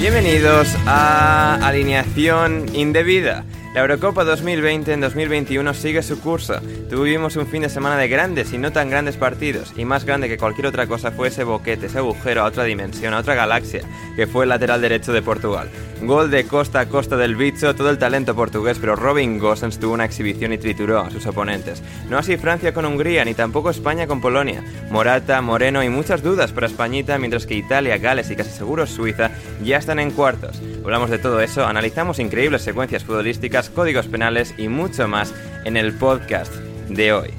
Bienvenidos a Alineación Indebida. La Eurocopa 2020 en 2021 sigue su curso. Tuvimos un fin de semana de grandes y no tan grandes partidos, y más grande que cualquier otra cosa fue ese boquete, ese agujero a otra dimensión, a otra galaxia, que fue el lateral derecho de Portugal. Gol de costa a costa del bicho, todo el talento portugués, pero Robin Gosens tuvo una exhibición y trituró a sus oponentes. No así Francia con Hungría, ni tampoco España con Polonia. Morata, Moreno y muchas dudas para Españita, mientras que Italia, Gales y casi seguro Suiza ya están en cuartos. Hablamos de todo eso, analizamos increíbles secuencias futbolísticas, códigos penales y mucho más en el podcast de hoy.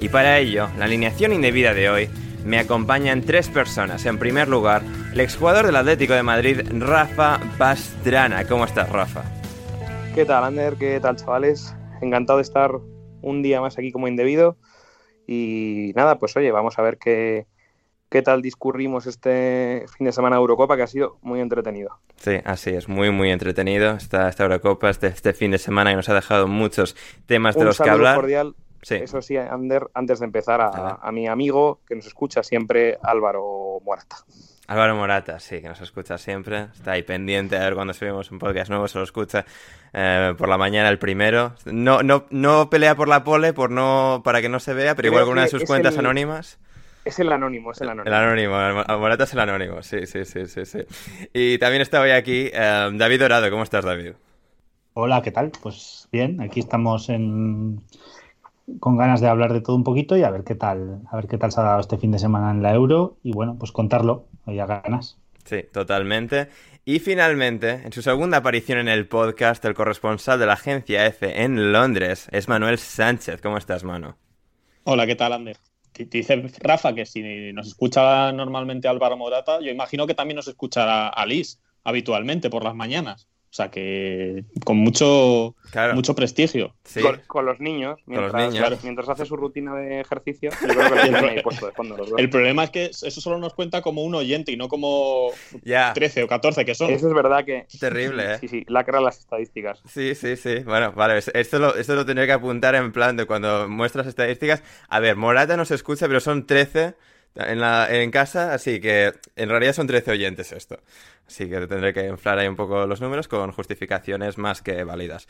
Y para ello, la alineación indebida de hoy me acompañan tres personas. En primer lugar, el exjugador del Atlético de Madrid, Rafa Pastrana. ¿Cómo estás, Rafa? ¿Qué tal, Ander? ¿Qué tal, chavales? Encantado de estar un día más aquí como indebido. Y nada, pues oye, vamos a ver qué, qué tal discurrimos este fin de semana de Eurocopa, que ha sido muy entretenido. Sí, así es, muy, muy entretenido esta, esta Eurocopa, este, este fin de semana que nos ha dejado muchos temas de Un los que hablar. cordial, Sí. eso sí, Ander, antes de empezar, a, Vale. a mi amigo que nos escucha siempre, Álvaro Morata. Álvaro Morata, sí, que nos escucha siempre. Está ahí pendiente a ver cuando subimos un podcast nuevo, se lo escucha eh, por la mañana el primero. No, no, no pelea por la pole por no, para que no se vea, pero Creo igual con una de sus cuentas el- anónimas. Es el anónimo, es el anónimo. El anónimo, el Morata es el anónimo, sí, sí, sí, sí, sí. Y también está hoy aquí eh, David Dorado. ¿Cómo estás, David? Hola, ¿qué tal? Pues bien, aquí estamos en... con ganas de hablar de todo un poquito y a ver qué tal, a ver qué tal se ha dado este fin de semana en la Euro y bueno, pues contarlo, ya ganas. Sí, totalmente. Y finalmente, en su segunda aparición en el podcast, el corresponsal de la agencia F en Londres es Manuel Sánchez. ¿Cómo estás, Mano? Hola, ¿qué tal, Ander? Dice Rafa que si nos escucha normalmente Álvaro Morata, yo imagino que también nos escuchará Alice habitualmente por las mañanas. O sea que con mucho, Claro. mucho prestigio. Sí. Con, con los niños, Con los mientras, mientras hace su rutina de ejercicio, yo creo que lo tienen ahí puesto de fondo los dos. El problema es que eso solo nos cuenta como un oyente y no como Ya. 13 o 14 que son. Eso es verdad que... Terrible, ¿eh? Sí, sí, lacra las estadísticas. Sí, sí, sí. Bueno, vale, es- esto lo, esto lo tendría que apuntar en plan de cuando muestras estadísticas. A ver, Morata no se escucha, pero son 13 en, la, en casa, así que en realidad son 13 oyentes esto. Así que tendré que inflar ahí un poco los números con justificaciones más que válidas.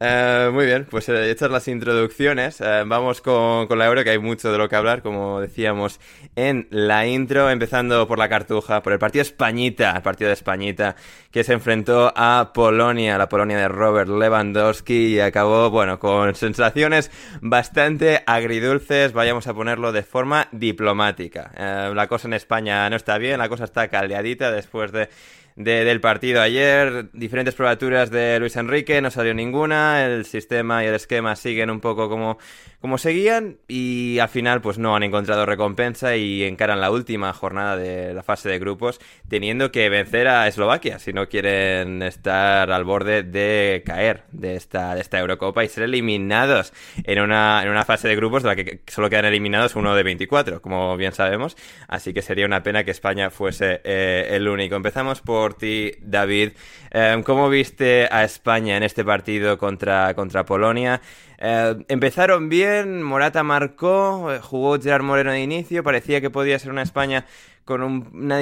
Eh, muy bien, pues eh, hechas las introducciones, eh, vamos con, con la Euro, que hay mucho de lo que hablar, como decíamos en la intro, empezando por la cartuja, por el partido Españita, el partido de Españita, que se enfrentó a Polonia, la Polonia de Robert Lewandowski, y acabó, bueno, con sensaciones bastante agridulces, vayamos a ponerlo de forma diplomática. Eh, la cosa en España no está bien, la cosa está caldeadita después de del partido ayer. Diferentes probaturas de Luis Enrique, no salió ninguna. El sistema y el esquema siguen un poco como, como seguían. Y al final, pues no han encontrado recompensa y encaran la última jornada de la fase de grupos, teniendo que vencer a Eslovaquia si no quieren estar al borde de caer de esta, de esta Eurocopa y ser eliminados en una, en una fase de grupos de la que solo quedan eliminados uno de 24, como bien sabemos. Así que sería una pena que España fuese eh, el único. Empezamos por ti, David. Em, ¿Cómo viste a España en este partido contra, contra Polonia? Eh, empezaron bien, Morata marcó, eh, jugó Gerard Moreno de inicio, parecía que podía ser una España con una,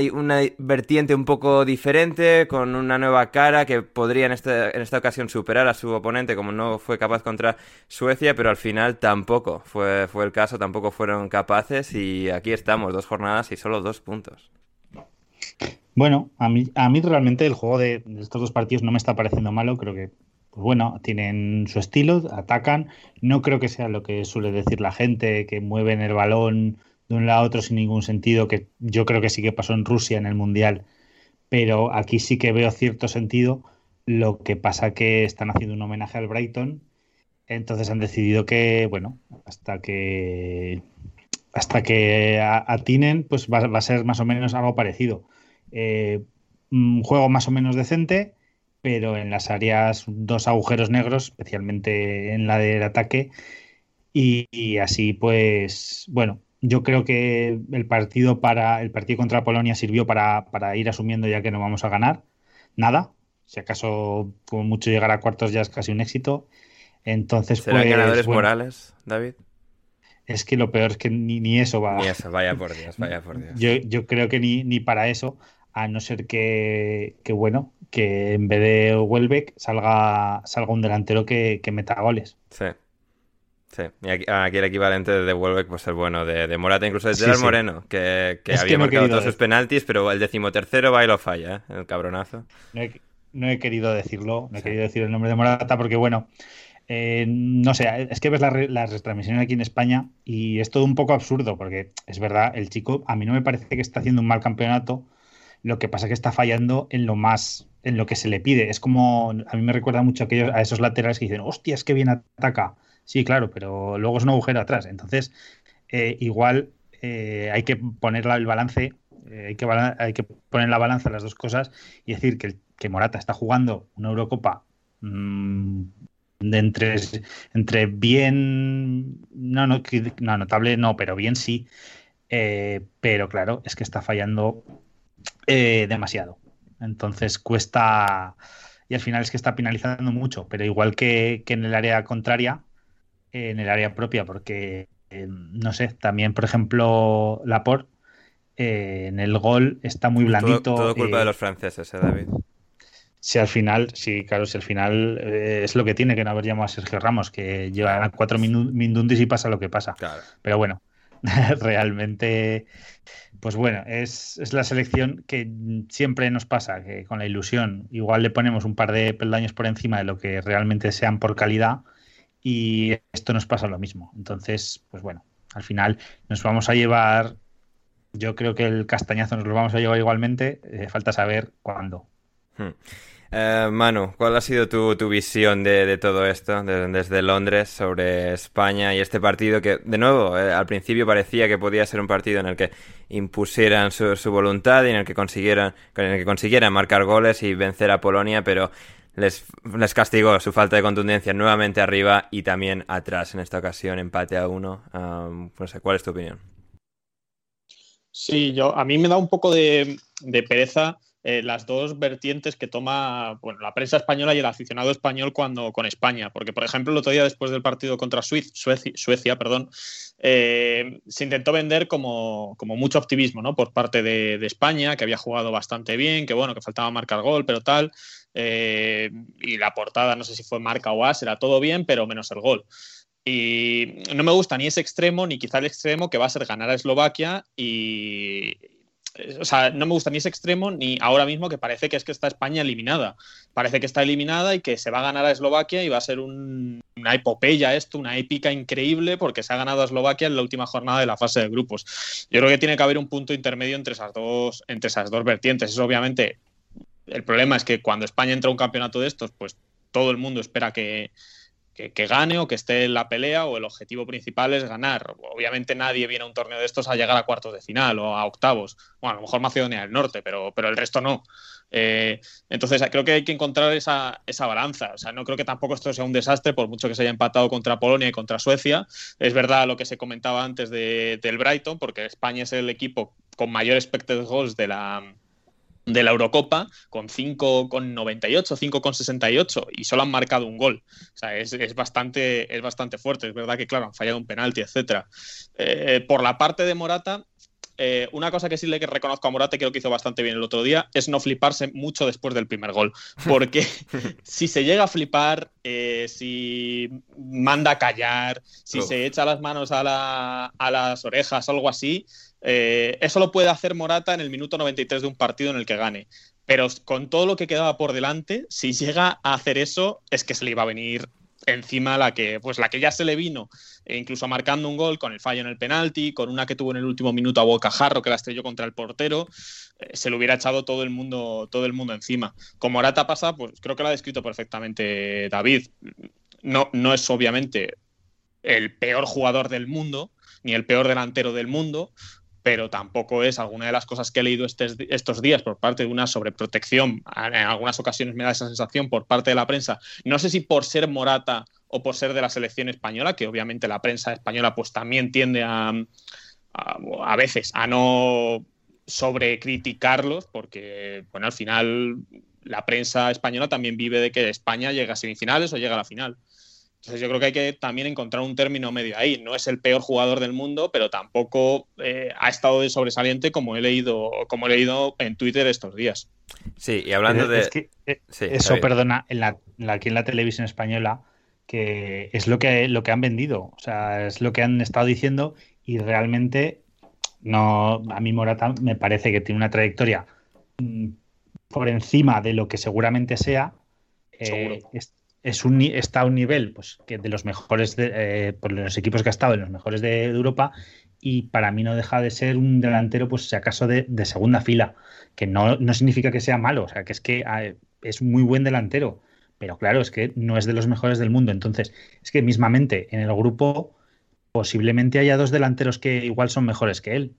vertiente un poco diferente, con una nueva cara que podría en esta, en esta ocasión superar a su oponente como no fue capaz contra Suecia, pero al final tampoco fue, fue el caso, tampoco fueron capaces y aquí estamos, dos jornadas y solo dos puntos. Bueno, a mí, a realmente el juego de estos dos partidos no me está pareciendo malo, creo que pues bueno, tienen su estilo, atacan. No creo que sea lo que suele decir la gente, que mueven el balón de un lado a otro sin ningún sentido, que yo creo que sí que pasó en Rusia en el Mundial, pero aquí sí que veo cierto sentido. Lo que pasa que están haciendo un homenaje al Brighton, entonces han decidido que, bueno, hasta que hasta que atinen, pues va, a ser más o menos algo parecido. Eh, un juego más o menos decente, pero en las áreas dos agujeros negros, especialmente en la del ataque. Y, así, pues, bueno, yo creo que el partido para el partido contra Polonia sirvió para, ir asumiendo ya que no vamos a ganar nada. Si acaso, como mucho llegar a cuartos ya es casi un éxito. Entonces, ¿Serán pues, ganadores morales, David? Es que lo peor es que ni, eso va. Ni eso, vaya por Dios, vaya por Dios. Yo, yo creo que ni, ni para eso, a no ser que, que bueno, que en vez de Welbeck salga, salga un delantero que, meta goles. Sí. Sí, y aquí, el equivalente de Welbeck pues el bueno de, Morata, incluso de Gerard Moreno, que, había marcado todos sus penaltis, pero el decimotercero va y lo falla, ¿eh? el cabronazo. No he, querido decirlo, no he querido decir el nombre de Morata porque, bueno, eh, no sé, es que ves la, la, retransmisión aquí en España y es todo un poco absurdo porque es verdad, el chico a mí no me parece que está haciendo un mal campeonato, lo que pasa es que está fallando en lo más, en lo que se le pide. Es como, a mí me recuerda mucho a, esos laterales que dicen, hostia, es que bien ataca. Sí, claro, pero luego es un agujero atrás. Entonces, eh, igual eh, hay que poner el balance, eh, hay, que, hay que poner la balanza las dos cosas y decir que, que Morata está jugando una Eurocopa mm, de entre, entre bien, no, no, no, notable no, pero bien sí. pero claro, es que está fallando eh, demasiado. Entonces cuesta, y al final es que está penalizando mucho, pero igual que, en el área contraria, en el área propia, porque, eh, no sé, también, por ejemplo, Laporte, eh, en el gol está muy blandito. Todo, culpa de los franceses, ¿eh, David? Si al final, sí, claro, si al final es lo que tiene que no haber llamado a Sergio Ramos, que lleva cuatro minundis y pasa lo que pasa. Pero bueno, realmente pues bueno, es, la selección que siempre nos pasa, que con la ilusión igual le ponemos un par de peldaños por encima de lo que realmente sean por calidad y esto nos pasa lo mismo. Entonces, pues bueno, al final nos vamos a llevar, yo creo que el castañazo nos lo vamos a llevar igualmente, eh, falta saber cuándo. Hmm. Eh, Manu, ¿cuál ha sido tu, visión de, todo esto desde Londres sobre España y este partido que, de nuevo, eh, al principio parecía que podía ser un partido en el que impusieran su, voluntad y en el que consiguieran, en el que consiguieran marcar goles y vencer a Polonia, pero les, castigó su falta de contundencia nuevamente arriba y también atrás en esta ocasión, empate a uno. no sé, ¿cuál es tu opinión? Sí, yo a mí me da un poco de pereza eh, las dos vertientes que toma bueno, la prensa española y el aficionado español cuando con España. Porque, por ejemplo, el otro día después del partido contra Suecia, Suecia perdón, eh, se intentó vender como, como, mucho optimismo ¿no? por parte de, España, que había jugado bastante bien, que bueno, que faltaba marcar gol, pero tal. Eh, y la portada, no sé si fue marca o as, era todo bien, pero menos el gol. Y no me gusta ni ese extremo, ni quizá el extremo que va a ser ganar a Eslovaquia y, o sea, no me gusta ni ese extremo ni ahora mismo que parece que es que está España eliminada. Parece que está eliminada y que se va a ganar a Eslovaquia y va a ser una epopeya esto, una épica increíble porque se ha ganado a Eslovaquia en la última jornada de la fase de grupos. Yo creo que tiene que haber un punto intermedio entre esas dos, entre esas dos vertientes. Es obviamente el problema es que cuando España entra a un campeonato de estos, pues todo el mundo espera que, que, gane o que esté en la pelea o el objetivo principal es ganar. Obviamente nadie viene a un torneo de estos a llegar a cuartos de final o a octavos. Bueno, a lo mejor Macedonia del Norte, pero, pero el resto no. Eh, entonces creo que hay que encontrar esa, esa, balanza. O sea, no creo que tampoco esto sea un desastre, por mucho que se haya empatado contra Polonia y contra Suecia. Es verdad lo que se comentaba antes de, del Brighton, porque España es el equipo con mayor expected goals de la, de la Eurocopa con 5,98, 5,68 y solo han marcado un gol. O sea, es, bastante, es bastante fuerte. Es verdad que, claro, han fallado un penalti, etc. Eh, por la parte de Morata, eh, una cosa que sí le reconozco a Morata, creo que hizo bastante bien el otro día, es no fliparse mucho después del primer gol. Porque si se llega a flipar, eh, si manda a callar, si se echa las manos a, la, a las orejas, algo así, eh, eso lo puede hacer Morata en el minuto 93 de un partido en el que gane. Pero con todo lo que quedaba por delante, si llega a hacer eso, es que se le iba a venir encima la que, pues la que ya se le vino, e incluso marcando un gol con el fallo en el penalti, con una que tuvo en el último minuto a Bocajarro que la estrelló contra el portero, eh, se le hubiera echado todo el mundo, todo el mundo encima. Como Morata pasa, pues creo que lo ha descrito perfectamente David. No, no es obviamente el peor jugador del mundo, ni el peor delantero del mundo, pero tampoco es alguna de las cosas que he leído estos días por parte de una sobreprotección. En algunas ocasiones me da esa sensación por parte de la prensa. No sé si por ser Morata o por ser de la selección española, que obviamente la prensa española pues también tiende a, a, veces a no sobrecriticarlos, porque bueno, al final la prensa española también vive de que España llega a semifinales o llega a la final. Entonces yo creo que hay que también encontrar un término medio ahí. No es el peor jugador del mundo, pero tampoco eh, ha estado de sobresaliente como he leído, como he leído en Twitter estos días. Sí, y hablando de. Eh, eso, perdona, en la, aquí en la televisión española, que es lo que, lo que han vendido. O sea, es lo que han estado diciendo y realmente no. A mí Morata me parece que tiene una trayectoria mm, por encima de lo que seguramente sea. Eh, es un, está a un nivel pues, de los mejores, de, eh, por los equipos que ha estado, en los mejores de, Europa, y para mí no deja de ser un delantero, pues si acaso de, segunda fila, que no, no, significa que sea malo, o sea, que es que ah, es muy buen delantero, pero claro, es que no es de los mejores del mundo, entonces es que mismamente en el grupo posiblemente haya dos delanteros que igual son mejores que él.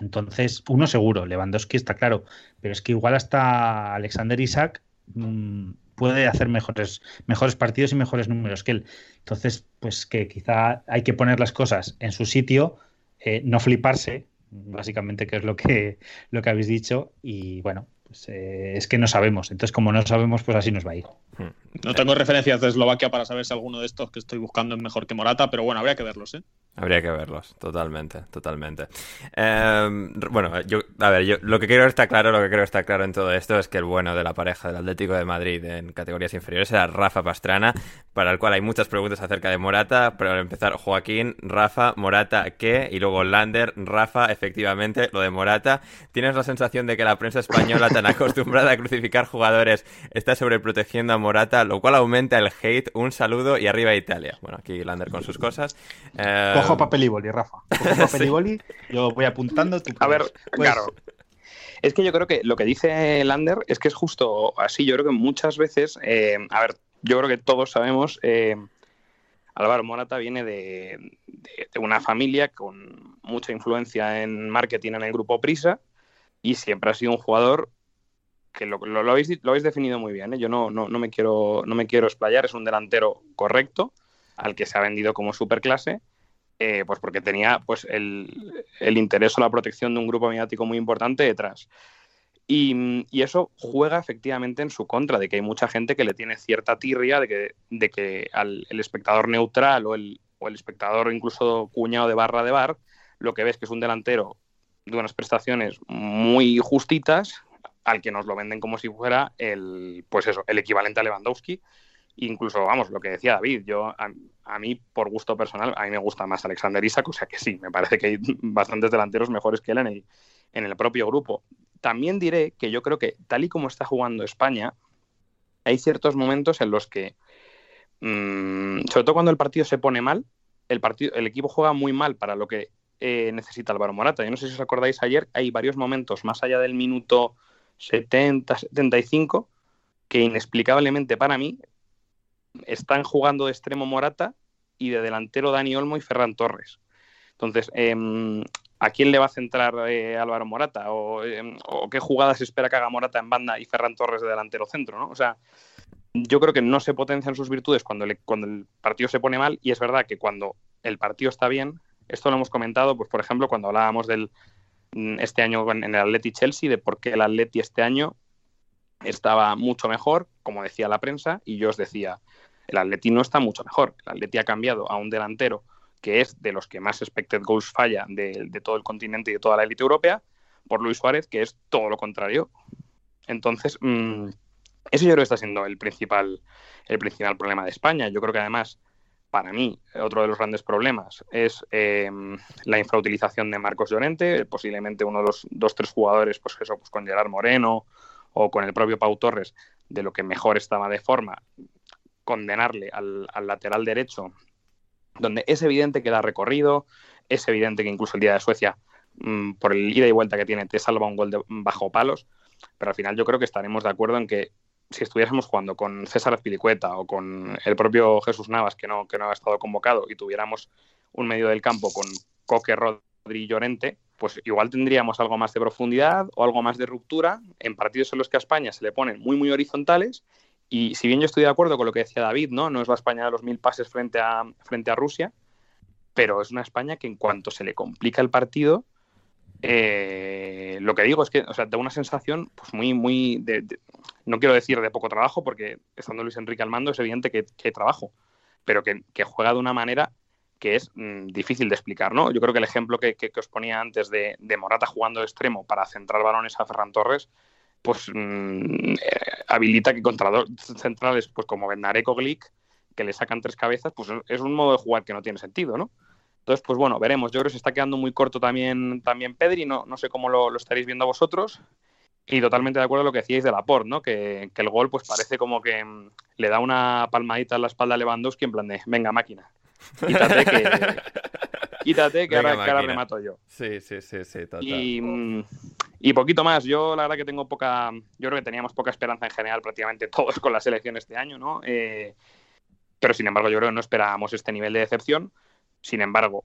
Entonces, uno seguro, Lewandowski está claro, pero es que igual hasta Alexander Isaac mm, puede hacer mejores, mejores partidos y mejores números que él. Entonces, pues que quizá hay que poner las cosas en su sitio, eh, no fliparse, básicamente, que es lo que, lo que habéis dicho, y bueno, pues, eh, es que no sabemos. Entonces, como no sabemos, pues así nos va a ir. No tengo referencias de Eslovaquia para saber si alguno de estos que estoy buscando es mejor que Morata, pero bueno, habría que verlos, ¿eh? Habría que verlos, totalmente, totalmente. Em, bueno, yo, a ver, yo lo que quiero estar claro, lo que creo estar claro en todo esto es que el bueno de la pareja del Atlético de Madrid en categorías inferiores era Rafa Pastrana, para el cual hay muchas preguntas acerca de Morata. Pero al empezar, Joaquín, Rafa, Morata, ¿qué? Y luego Lander, Rafa, efectivamente, lo de Morata. ¿Tienes la sensación de que la prensa española, tan acostumbrada a crucificar jugadores, está sobreprotegiendo a Morata, lo cual aumenta el hate? Un saludo y arriba Italia. Bueno, aquí Lander con sus cosas. Eh, Cojo papel y boli, Rafa. Cojo papel y boli, yo voy apuntando. a ver, pues, claro. Es que yo creo que lo que dice Lander es que es justo así. Yo creo que muchas veces, eh, a ver, yo creo que todos sabemos, eh, Álvaro Morata viene de, una familia con mucha influencia en marketing en el grupo Prisa y siempre ha sido un jugador que lo, habéis, lo habéis, definido muy bien. ¿eh? Yo no, no, no, me quiero, no me quiero explayar, es un delantero correcto al que se ha vendido como superclase eh, pues porque tenía pues el, interés o la protección de un grupo mediático muy importante detrás. Y, eso juega efectivamente en su contra, de que hay mucha gente que le tiene cierta tirria de que, de que al el espectador neutral o el, o el espectador incluso cuñado de barra de bar, lo que ves que es un delantero de unas prestaciones muy justitas, al que nos lo venden como si fuera el, pues eso, el equivalente a Lewandowski, Incluso, vamos, lo que decía David, yo a, mí, por gusto personal, a mí me gusta más Alexander Isak, o sea que sí, me parece que hay bastantes delanteros mejores que él en el, en el propio grupo. También diré que yo creo que, tal y como está jugando España, hay ciertos momentos en los que, mm, sobre todo cuando el partido se pone mal, el, partido, el equipo juega muy mal para lo que eh, necesita Álvaro Morata. Yo no sé si os acordáis ayer, hay varios momentos, más allá del minuto 70, 75, que inexplicablemente para mí están jugando de extremo Morata y de delantero Dani Olmo y Ferran Torres. Entonces, em, ¿a quién le va a centrar eh, Álvaro Morata? Em, o, qué jugadas espera que haga Morata en banda y Ferran Torres de delantero centro? ¿no? O sea, yo creo que no se potencian sus virtudes cuando, cuando el partido se pone mal y es verdad que cuando el partido está bien, esto lo hemos comentado, pues por ejemplo, cuando hablábamos del este año en el Atleti Chelsea, de por qué el Atleti este año estaba mucho mejor, como decía la prensa, y yo os decía, el Atleti no está mucho mejor. El Atleti ha cambiado a un delantero que es de los que más expected goals falla de, todo el continente y de toda la élite europea, por Luis Suárez, que es todo lo contrario. Entonces, mm, eso yo creo que está siendo el principal, el principal problema de España. Yo creo que además, para mí, otro de los grandes problemas es eh, la infrautilización de Marcos Llorente, posiblemente uno de los dos, tres jugadores, pues eso, pues con Gerard Moreno o con el propio Pau Torres, de lo que mejor estaba de forma, condenarle al, lateral derecho, donde es evidente que da recorrido, es evidente que incluso el día de Suecia, mm, por el ida y vuelta que tiene, te salva un gol de, bajo palos, pero al final yo creo que estaremos de acuerdo en que si estuviésemos jugando con César Azpilicueta o con el propio Jesús Navas, que no, que no ha estado convocado, y tuviéramos un medio del campo con Coque, Rodri Llorente, pues igual tendríamos algo más de profundidad o algo más de ruptura en partidos en los que a España se le ponen muy, muy horizontales y si bien yo estoy de acuerdo con lo que decía David, ¿no? No es la España de los mil pases frente a, frente a Rusia, pero es una España que en cuanto se le complica el partido, eh, lo que digo es que, o sea, da una sensación, pues muy, muy, no quiero decir de poco trabajo, porque estando Luis Enrique al mando es evidente que, hay trabajo, pero que, juega de una manera que es mm, difícil de explicar, ¿no? Yo creo que el ejemplo que, os ponía antes de, Morata jugando de extremo para centrar balones a Ferran Torres, pues mm, eh, habilita que contra dos centrales, pues como Benarek o Glick, que le sacan tres cabezas, pues es un modo de jugar que no tiene sentido, ¿no? Entonces, pues bueno, veremos. Yo creo que se está quedando muy corto también, también Pedri, no, no sé cómo lo, estaréis viendo vosotros. Y totalmente de acuerdo con lo que decíais de Laporte, ¿no? Que, el gol pues parece como que mm, le da una palmadita en la espalda a Lewandowski en plan de, venga máquina, quítate que, quítate que, ahora, remato yo. Sí, sí, sí, sí. Y, mm, y poquito más. Yo la verdad que tengo poca, yo creo que teníamos poca esperanza en general prácticamente todos con la selección este año, ¿no? Eh, pero sin embargo yo creo que no esperábamos este nivel de decepción. Sin embargo,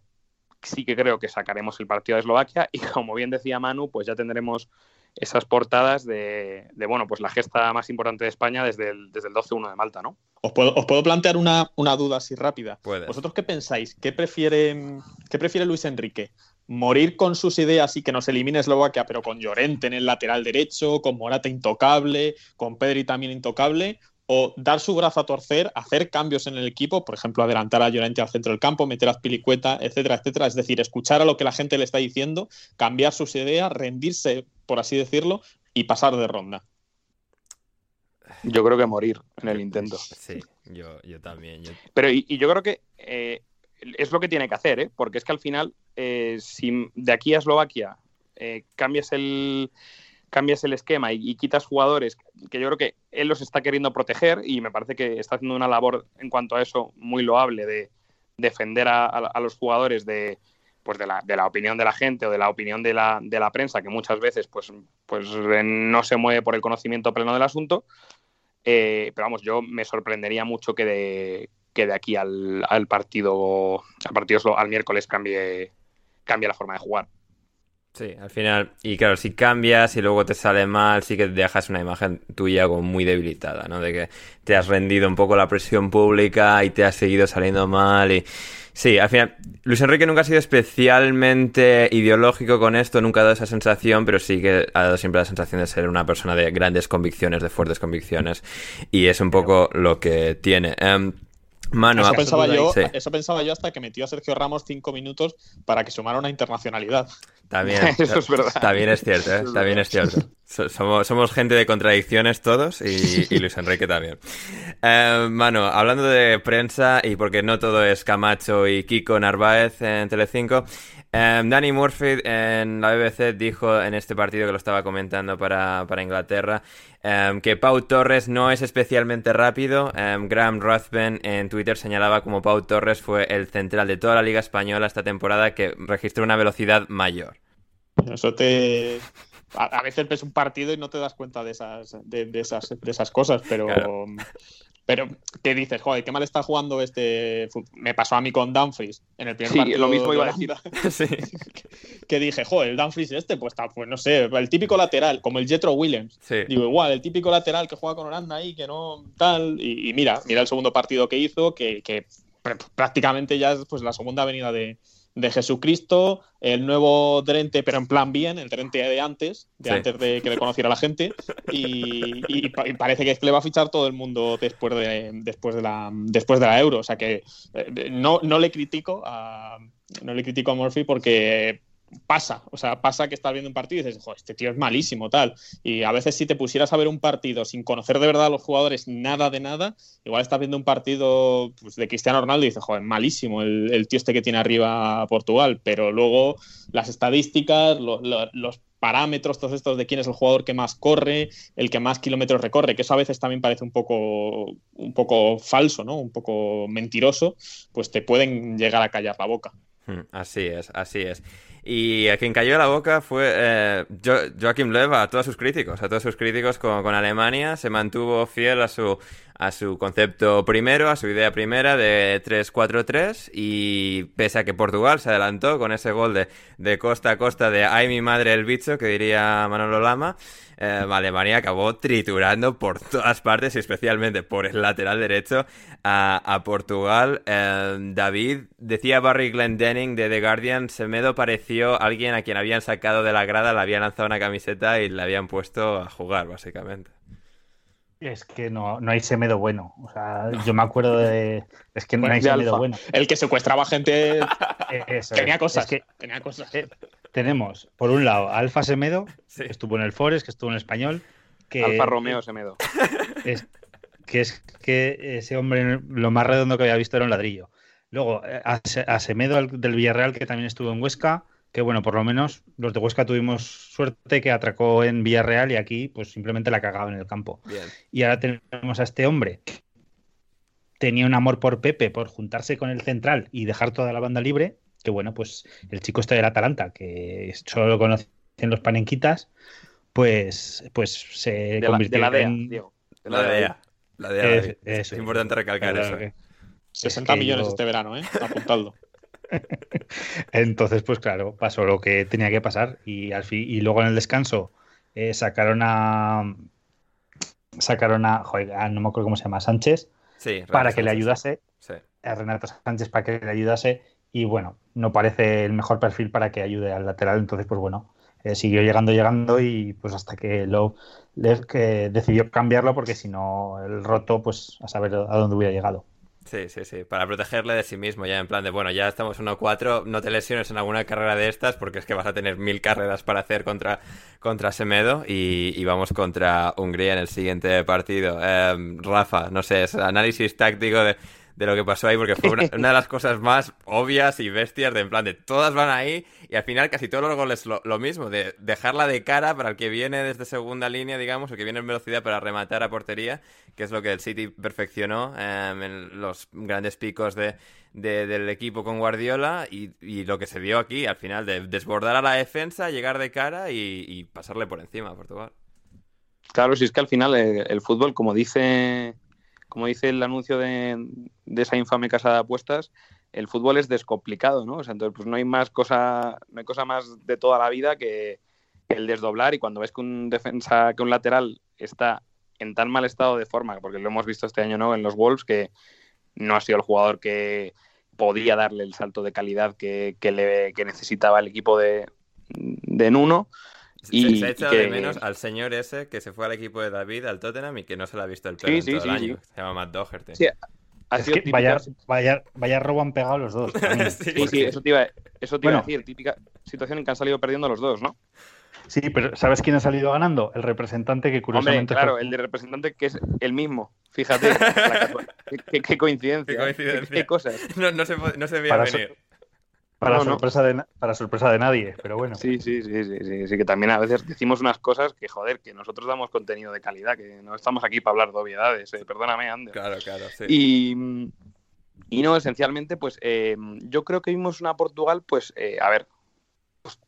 sí que creo que sacaremos el partido de Eslovaquia y como bien decía Manu, pues ya tendremos esas portadas de, bueno, pues la gesta más importante de España desde el, desde el 12-1 de Malta, ¿no? Os puedo, os puedo plantear una, una, duda así rápida. ¿Vosotros qué pensáis? ¿Qué prefiere, ¿Qué prefiere Luis Enrique? morir con sus ideas y que nos elimine Eslovaquia, pero con Llorente en el lateral derecho, con Morata intocable, con Pedri también intocable, o dar su brazo a torcer, hacer cambios en el equipo, por ejemplo, adelantar a Llorente al centro del campo, meter a Pilicueta, etcétera, etcétera. Es decir, escuchar a lo que la gente le está diciendo, cambiar sus ideas, rendirse, por así decirlo, y pasar de ronda. Yo creo que morir en el intento. Sí, yo, también. Pero y, yo creo que eh, es lo que tiene que hacer, ¿eh? porque es que al final, eh, si de aquí a Eslovaquia eh, cambias, el, cambias el esquema y, quitas jugadores que yo creo que él los está queriendo proteger y me parece que está haciendo una labor en cuanto a eso muy loable de defender a, los jugadores de, pues de la, de la, opinión de la gente o de la opinión de la, de la prensa, que muchas veces pues, pues no se mueve por el conocimiento pleno del asunto. pero vamos, yo me sorprendería mucho que de, que de aquí al, al partido, al partido al miércoles cambie, cambie la forma de jugar. Sí, al final, y claro, si cambias y luego te sale mal, sí que dejas una imagen tuya como muy debilitada, ¿no? De que te has rendido un poco la presión pública y te has seguido saliendo mal y... Sí, al final, Luis Enrique nunca ha sido especialmente ideológico con esto, nunca ha dado esa sensación, pero sí que ha dado siempre la sensación de ser una persona de grandes convicciones, de fuertes convicciones, y es un poco lo que tiene. Em, Mano, eso, pensaba yo, eso pensaba yo hasta que metió a Sergio Ramos cinco minutos para que sumara una internacionalidad. También, eso es verdad. También es cierto, ¿eh? también es cierto. Somos, somos gente de contradicciones todos y, Luis Enrique también. Eh, mano, hablando de prensa y porque no todo es Camacho y Kiko Narváez en Telecinco, eh, Danny Murphy en la BBC dijo en este partido que lo estaba comentando para, para Inglaterra Em, que Pau Torres no es especialmente rápido. Em, Graham Ruthven en Twitter señalaba como Pau Torres fue el central de toda la Liga Española esta temporada que registró una velocidad mayor. Eso te, a, veces ves un partido y no te das cuenta de esas, de, esas, de esas cosas, pero, pero ¿qué dices? Joder, qué mal está jugando este. Me pasó a mí con Dumfries en el primer partido. lo mismo iba a decir. que, dije, joder, el Dumfries este, pues, está, pues no sé, el típico lateral, como el Jetro Williams. Digo, igual, el típico lateral que juega con Holanda ahí, que no tal. Y, mira, mira el segundo partido que hizo, que, que prácticamente ya es pues, la segunda avenida de, de Jesucristo, el nuevo Drente, pero en plan bien, el Drente de antes, de antes de que le conociera la gente, y, parece que le va a fichar todo el mundo después de, después de, la, después de la Euro. O sea que eh, no, no le critico a, no le critico a Murphy porque pasa, o sea, pasa que estás viendo un partido y dices, joder, este tío es malísimo, tal. Y a veces si te pusieras a ver un partido sin conocer de verdad a los jugadores nada de nada, igual estás viendo un partido pues, de Cristiano Ronaldo y dices, joder, malísimo el, tío este que tiene arriba Portugal, pero luego las estadísticas, los parámetros, todos estos de quién es el jugador que más corre, el que más kilómetros recorre, que eso a veces también parece un poco, un poco falso, ¿no? Un poco mentiroso, pues te pueden llegar a callar la boca. Así es, así es. Y a quien cayó la boca fue eh, Joachim Löw a todos sus críticos, a todos sus críticos con, Alemania. Se mantuvo fiel a su, a su concepto primero, a su idea primera de 3-4-3 y pese a que Portugal se adelantó con ese gol de, de costa a costa de ay mi madre el bicho, que diría Manolo Lama, eh, Alemania acabó triturando por todas partes y especialmente por el lateral derecho a, Portugal. Eh, David, decía Barry Glendenning de The Guardian, Semedo pareció alguien a quien habían sacado de la grada, le habían lanzado una camiseta y le habían puesto a jugar, básicamente. Es que no, no hay Semedo bueno. O sea, yo me acuerdo de. Es que no hay Semedo bueno. El que secuestraba gente. tenía, cosas, tenía cosas. Eh, tenemos, por un lado, Alfa Semedo, que estuvo en el Forest, que estuvo en el español. Que, Alfa Romeo Semedo. Es, que es que ese hombre lo más redondo que había visto era un ladrillo. Luego, eh, a, Semedo del Villarreal, que también estuvo en Huesca, que bueno, por lo menos los de Huesca tuvimos suerte que atracó en Villarreal y aquí pues simplemente la cagaba en el campo. Y ahora tenemos a este hombre que tenía un amor por Pepe, por juntarse con el central y dejar toda la banda libre, que bueno, pues el chico este del Atalanta, que solo lo conocen los panenquitas, pues, pues se convirtió en... la DEA, la DEA. Es, importante recalcar eso. 60 millones este verano, ¿eh? Apuntadlo. Entonces, pues claro, pasó lo que tenía que pasar y al fin, y luego en el descanso eh, sacaron a sacaron a, joder, no me acuerdo cómo se llama, Sánchez, para que le ayudase, a Renato Sánchez para que le ayudase y bueno, no parece el mejor perfil para que ayude al lateral, entonces pues bueno, eh, siguió llegando, llegando y pues hasta que lo que decidió cambiarlo porque si no el roto pues a saber a dónde hubiera llegado. Sí, sí, sí, para protegerle de sí mismo, ya en plan de, bueno, ya estamos 1-4, no te lesiones en alguna carrera de estas porque es que vas a tener mil carreras para hacer contra, contra Semedo y, vamos contra Hungría en el siguiente partido. Em, Rafa, no sé, es análisis táctico de de lo que pasó ahí, porque fue una, de las cosas más obvias y bestias, de en plan de todas van ahí y al final casi todos los goles lo, lo, mismo, de dejarla de cara para el que viene desde segunda línea, digamos, o que viene en velocidad para rematar a portería, que es lo que el City perfeccionó em, en los grandes picos de, del equipo con Guardiola y, lo que se vio aquí al final, de desbordar a la defensa, llegar de cara y, pasarle por encima a Portugal. Claro, si es que al final eh, el fútbol, como dice como dice el anuncio de, esa infame casa de apuestas, el fútbol es descomplicado, ¿no? O sea, entonces pues no hay más cosa, no hay cosa más de toda la vida que, el desdoblar y cuando ves que un defensa, que un lateral está en tan mal estado de forma, porque lo hemos visto este año, ¿no? En los Wolves, que no ha sido el jugador que podía darle el salto de calidad que, le, que necesitaba el equipo de, de Nuno. Y, se, echa de menos al señor ese que se fue al equipo de David, al Tottenham, y que no se le ha visto el pelo en todo el año. Se llama Matt Doherty. Vaya, vaya, vaya, robo han pegado los dos. sí, sí, eso te iba, eso te iba a decir. Típica situación en que han salido perdiendo los dos, ¿no? Sí, pero ¿sabes quién ha salido ganando? El representante que curiosamente. claro, el de representante que es el mismo. Fíjate, qué, coincidencia. Qué, coincidencia. Qué, cosas. No, no, se, no se veía venir. Para, sorpresa De, para sorpresa de nadie, pero bueno. Sí, sí, sí, sí, sí, que también a veces decimos unas cosas que, joder, que nosotros damos contenido de calidad, que no estamos aquí para hablar de obviedades, eh, perdóname, Ander. Claro, claro, sí. Y, y no, esencialmente, pues eh, yo creo que vimos una Portugal, pues, eh, a ver, pues,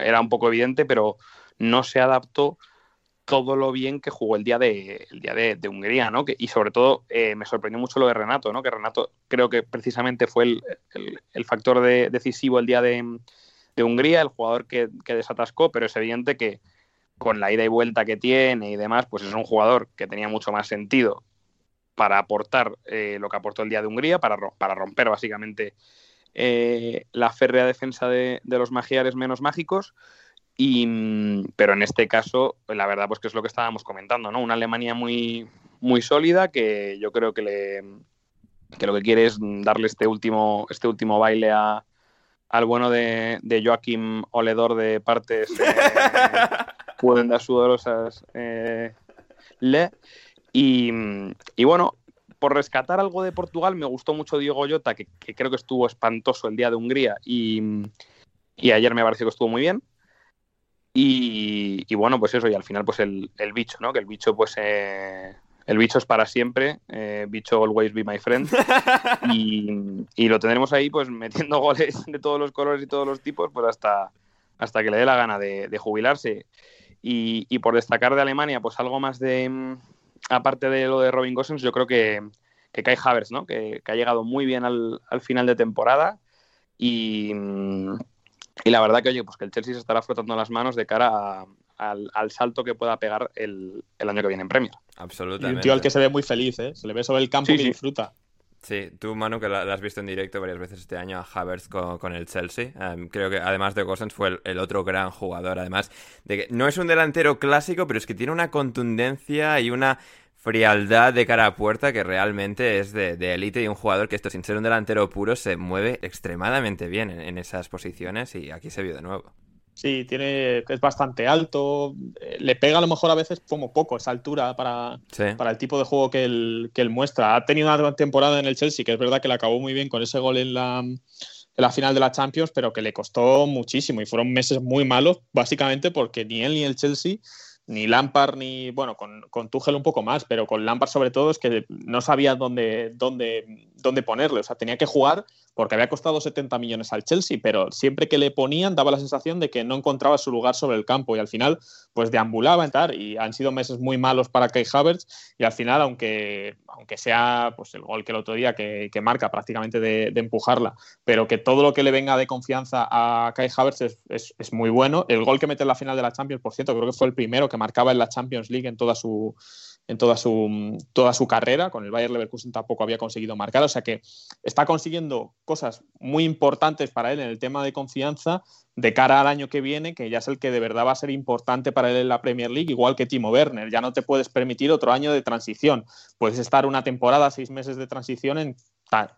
era un poco evidente, pero no se adaptó todo lo bien que jugó el día de, el día de, Hungría, ¿no? y sobre todo eh, me sorprendió mucho lo de Renato, ¿no? Que Renato creo que precisamente fue el, factor decisivo el día de, Hungría, el jugador que, desatascó, pero es evidente que con la ida y vuelta que tiene y demás, pues es un jugador que tenía mucho más sentido para aportar eh, lo que aportó el día de Hungría, para, para romper básicamente eh, la férrea defensa de, de los magiares menos mágicos y, mm, pero en este caso, la verdad, pues que es lo que estábamos comentando, ¿no? Una Alemania muy, muy sólida que yo creo que, le, que lo que quiere es darle este último, este último baile a, al bueno de, de Joaquim Oledor de partes eh, pueden dar sudorosas eh, le. Y, y, bueno, por rescatar algo de Portugal, me gustó mucho Diego Llota, que, que creo que estuvo espantoso el día de Hungría y, y ayer me pareció que estuvo muy bien. Y, bueno, pues eso, y al final, pues el, bicho, ¿no? Que el bicho, pues. Eh, el bicho es para siempre, eh, bicho always be my friend. Y, lo tendremos ahí, pues metiendo goles de todos los colores y todos los tipos, pues hasta, hasta que le dé la gana de, jubilarse. Y, por destacar de Alemania, pues algo más de. Aparte de lo de Robin Gosens, yo creo que, que Kai Havers, ¿no? Que, que, ha llegado muy bien al, al final de temporada. Y, y la verdad que, oye, pues que el Chelsea se estará frotando las manos de cara al, salto que pueda pegar el, año que viene en Premier. Absolutamente. Y un tío al que se ve muy feliz, ¿eh? Se le ve sobre el campo y disfruta. Sí, tú, Manu, que lo has visto en directo varias veces este año a Havertz con, el Chelsea. Em, creo que además de Gosens fue el, otro gran jugador. Además de que no es un delantero clásico, pero es que tiene una contundencia y una frialdad de cara a puerta que realmente es de élite y un jugador que esto sin ser un delantero puro se mueve extremadamente bien en, esas posiciones y aquí se vio de nuevo. Sí, tiene, es bastante alto, eh, le pega a lo mejor a veces como poco esa altura para, para el tipo de juego que él, que él muestra. Ha tenido una temporada en el Chelsea, que es verdad que le acabó muy bien con ese gol en la, en la final de la Champions, pero que le costó muchísimo y fueron meses muy malos, básicamente porque ni él ni el Chelsea ni Lampard ni, bueno, con, con Tuchel un poco más, pero con Lampard sobre todo es que no sabía dónde, dónde, dónde ponerle. O sea, tenía que jugar porque había costado 70 millones al Chelsea, pero siempre que le ponían daba la sensación de que no encontraba su lugar sobre el campo y al final pues deambulaba entrar y han sido meses muy malos para Kai Havertz y al final aunque, aunque sea pues el gol que el otro día que, marca prácticamente de, empujarla, pero que todo lo que le venga de confianza a Kai Havertz es, es, muy bueno. El gol que mete en la final de la Champions, por cierto, creo que fue el primero que marcaba en la Champions League en toda su en toda su, toda su carrera. Con el Bayern Leverkusen tampoco había conseguido marcar. O sea que está consiguiendo cosas muy importantes para él en el tema de confianza de cara al año que viene, que ya es el que de verdad va a ser importante para él en la Premier League, igual que Timo Werner. Ya no te puedes permitir otro año de transición. Puedes estar una temporada, seis meses de transición en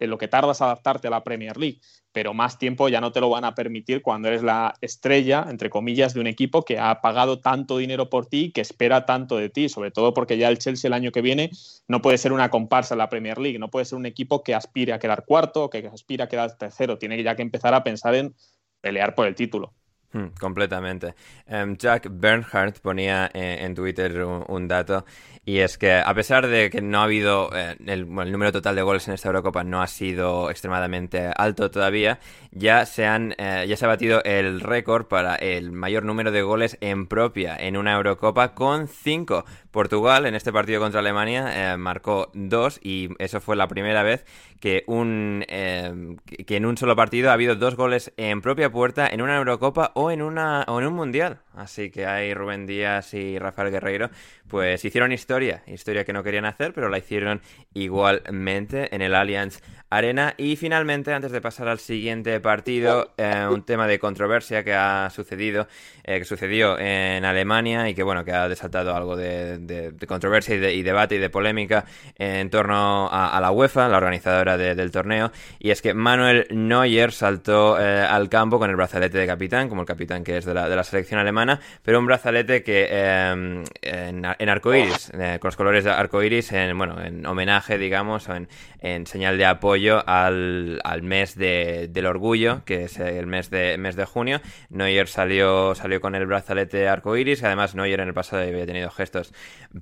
lo que tardas adaptarte a la Premier League, pero más tiempo ya no te lo van a permitir cuando eres la estrella, entre comillas, de un equipo que ha pagado tanto dinero por ti, que espera tanto de ti, sobre todo porque ya el Chelsea el año que viene no puede ser una comparsa en la Premier League, no puede ser un equipo que aspire a quedar cuarto, que aspire a quedar tercero, tiene ya que empezar a pensar en pelear por el título. Hmm, completamente. Em, Jack Bernhardt ponía eh, en Twitter un, dato y es que a pesar de que no ha habido eh, el, número total de goles en esta Eurocopa no ha sido extremadamente alto todavía, ya se han eh, ya se ha batido el récord para el mayor número de goles en propia en una Eurocopa con cinco. Portugal en este partido contra Alemania marcó dos y eso fue la primera vez que un que en un solo partido ha habido dos goles en propia puerta en una Eurocopa o en, una, o en un mundial. Así que hay Rubén Díaz y Rafael Guerreiro, pues hicieron historia, historia que no querían hacer, pero la hicieron igualmente en el Allianz Arena. Y finalmente, antes de pasar al siguiente partido, eh, un tema de controversia que ha sucedido, eh, que sucedió en Alemania y que bueno, que ha desatado algo de, controversia y, debate y de polémica en torno a, la UEFA, la organizadora del torneo. Y es que Manuel Neuer saltó eh, al campo con el brazalete de capitán, como el capitán que es de la, de la selección alemana, pero un brazalete que en, en arcoiris, con los colores de arcoiris, en, bueno, en homenaje, digamos, o en, en señal de apoyo al, al mes de, del orgullo, que es el mes de, mes de junio. Neuer salió, salió con el brazalete arcoiris, además Neuer en el pasado había tenido gestos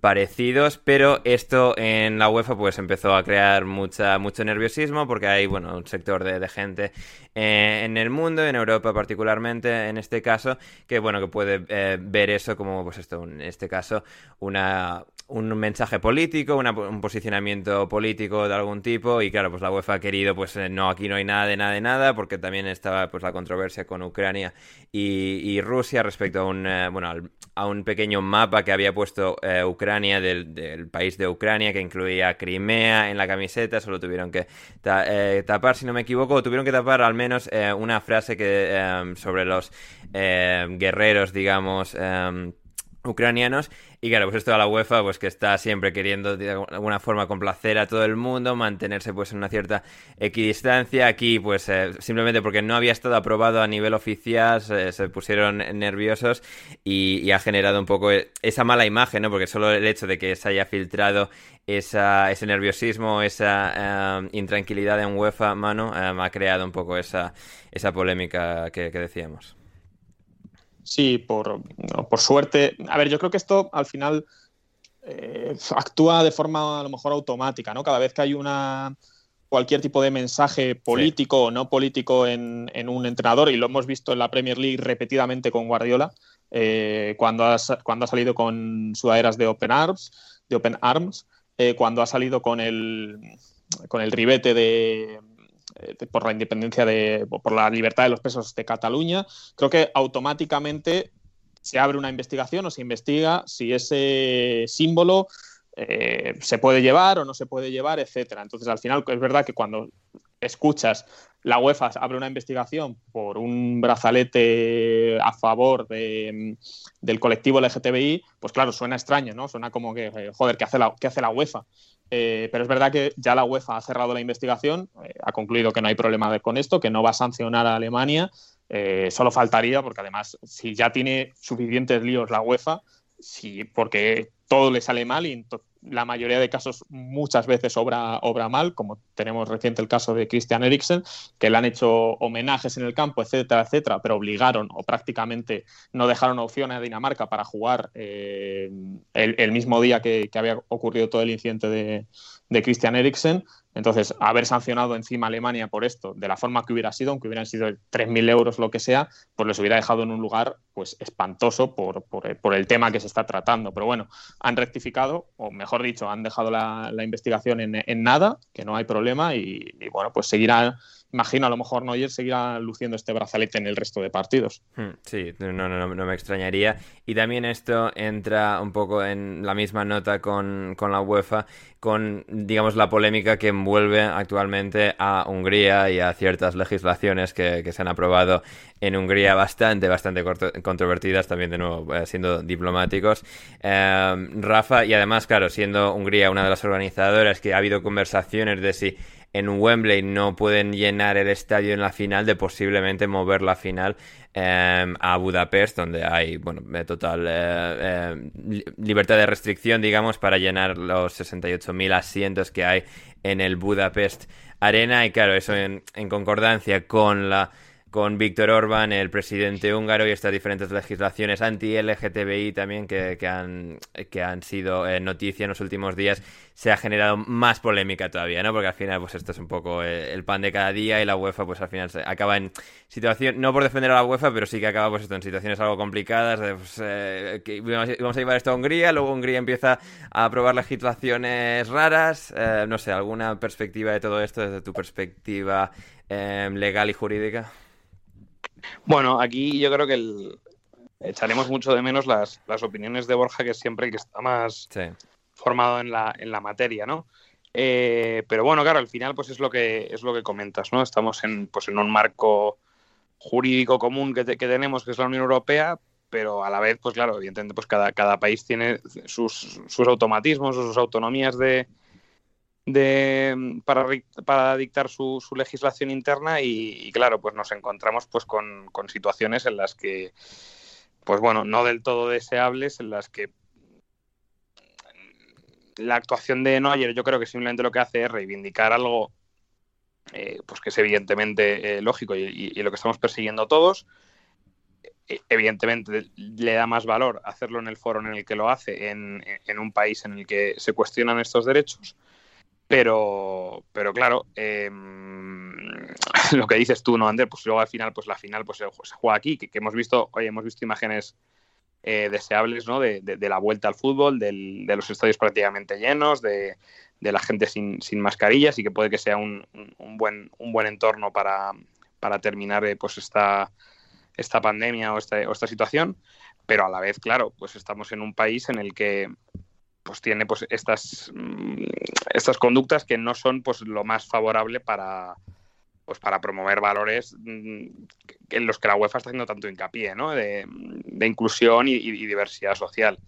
parecidos, pero esto en la UEFA pues empezó a crear mucha, mucho nerviosismo porque hay bueno, un sector de, gente eh, en el mundo, en Europa particularmente en este caso, que bueno, que puede eh, ver eso como, pues esto, en este caso, una, un mensaje político, un posicionamiento político de algún tipo y claro, pues la UEFA ha querido, pues eh, no, aquí no hay nada de nada de nada porque también estaba pues la controversia con Ucrania y, Rusia respecto a un, eh, bueno, a un pequeño mapa que había puesto eh, Ucrania del, país de Ucrania que incluía Crimea en la camiseta, solo tuvieron que tapar, si no me equivoco, tuvieron que tapar al menos una frase que sobre los guerreros, digamos, ucranianos y claro, pues esto a la UEFA, pues que está siempre queriendo de alguna forma complacer a todo el mundo, mantenerse pues en una cierta equidistancia. Aquí, pues eh, simplemente porque no había estado aprobado a nivel oficial, se, pusieron nerviosos y, ha generado un poco esa mala imagen, ¿no? Porque solo el hecho de que se haya filtrado esa, ese nerviosismo, esa eh, intranquilidad en UEFA, mano, eh, ha creado un poco esa, esa polémica que decíamos. Sí, por, por suerte. A ver, yo creo que esto al final eh, actúa de forma a lo mejor automática, ¿no? Cada vez que hay una cualquier tipo de mensaje político o no político en, un entrenador, y lo hemos visto en la Premier League repetidamente con Guardiola, eh, cuando, ha, cuando ha salido con sudaderas de Open Arms, de Open Arms eh, cuando ha salido con el, con el ribete de, por la independencia de, por la libertad de los presos de Cataluña, creo que automáticamente se abre una investigación o se investiga si ese símbolo eh, se puede llevar o no se puede llevar, etcétera. Entonces, al final, es verdad que cuando escuchas la UEFA abre una investigación por un brazalete a favor del colectivo LGTBI, pues claro, suena extraño, ¿no? Suena como que, eh, joder, ¿qué hace la, qué hace la UEFA? Eh, pero es verdad que ya la UEFA ha cerrado la investigación, eh, ha concluido que no hay problema con esto, que no va a sancionar a Alemania. Eh, solo faltaría, porque además, si ya tiene suficientes líos la UEFA, si, porque todo le sale mal y la mayoría de casos muchas veces obra, obra mal, como tenemos reciente el caso de Christian Eriksen, que le han hecho homenajes en el campo, etcétera, etcétera, pero obligaron o prácticamente no dejaron opción a Dinamarca para jugar eh, el, mismo día que, había ocurrido todo el incidente de, de Christian Eriksen. Entonces, haber sancionado encima Alemania por esto, de la forma que hubiera sido, aunque hubieran sido 3.000 euros lo que sea, pues les hubiera dejado en un lugar pues espantoso por, por, el tema que se está tratando. Pero bueno, han rectificado, o mejor dicho, han dejado la, investigación en, en, nada, que no hay problema, y, y bueno, pues seguirán imagino a lo mejor Neuer seguirá luciendo este brazalete en el resto de partidos. Hmm, sí, no, no, no, me extrañaría. Y también esto entra un poco en la misma nota con, la UEFA, con, digamos, la polémica que envuelve actualmente a Hungría y a ciertas legislaciones que, se han aprobado en Hungría bastante, bastante controvertidas, también de nuevo, eh, siendo diplomáticos. Eh, Rafa, y además, claro, siendo Hungría una de las organizadoras que ha habido conversaciones de si en Wembley no pueden llenar el estadio en la final, de posiblemente mover la final em, a Budapest, donde hay, bueno, total eh, em, libertad de restricción, digamos, para llenar los 68.000 asientos que hay en el Budapest Arena. Y claro, eso en concordancia con la con Víctor Orbán, el presidente húngaro, y estas diferentes legislaciones anti-LGTBI también que, han, sido eh, noticia en los últimos días, se ha generado más polémica todavía, ¿no? Porque al final, pues esto es un poco eh, el pan de cada día y la UEFA, pues al final se acaba en situación, no por defender a la UEFA, pero sí que acaba, pues esto, en situaciones algo complicadas, pues, eh, vamos a llevar esto a Hungría, luego Hungría empieza a aprobar legislaciones raras, no sé, alguna perspectiva de todo esto desde tu perspectiva legal y jurídica. Bueno, aquí yo creo que echaremos mucho de menos las, opiniones de Borja, que es siempre el que está más formado en la, en la materia, ¿no? Eh, pero bueno, claro, al final pues es lo que es lo que comentas, ¿no? Estamos en, pues, en un marco jurídico común que, que tenemos, que es la Unión Europea, pero a la vez, pues claro, evidentemente, pues cada, cada país tiene sus, sus automatismos, sus autonomías de, de, para, para dictar su, legislación interna y, claro, pues nos encontramos pues con, con, situaciones en las que, pues bueno, no del todo deseables, en las que la actuación de Neuer yo creo que simplemente lo que hace es reivindicar algo eh, pues que es evidentemente eh, lógico y, y, lo que estamos persiguiendo todos. E, evidentemente le da más valor hacerlo en el foro en el que lo hace, en, en un país en el que se cuestionan estos derechos. Pero, pero claro, em, lo que dices tú, ¿no, Ander? Pues luego al final, pues la final pues se, juega aquí, que, hemos visto, oye, hemos visto imágenes eh, deseables ¿no? de, la vuelta al fútbol, de los estadios prácticamente llenos, de, la gente sin, mascarillas y que puede que sea un, buen, un buen entorno para, terminar eh, pues esta, esta pandemia o esta, o esta situación, pero a la vez, claro, pues estamos en un país en el que pues tiene pues estas, mm, estas conductas que no son pues lo más favorable para, pues para promover valores mm, en los que la UEFA está haciendo tanto hincapié, ¿no? De, inclusión y, diversidad social.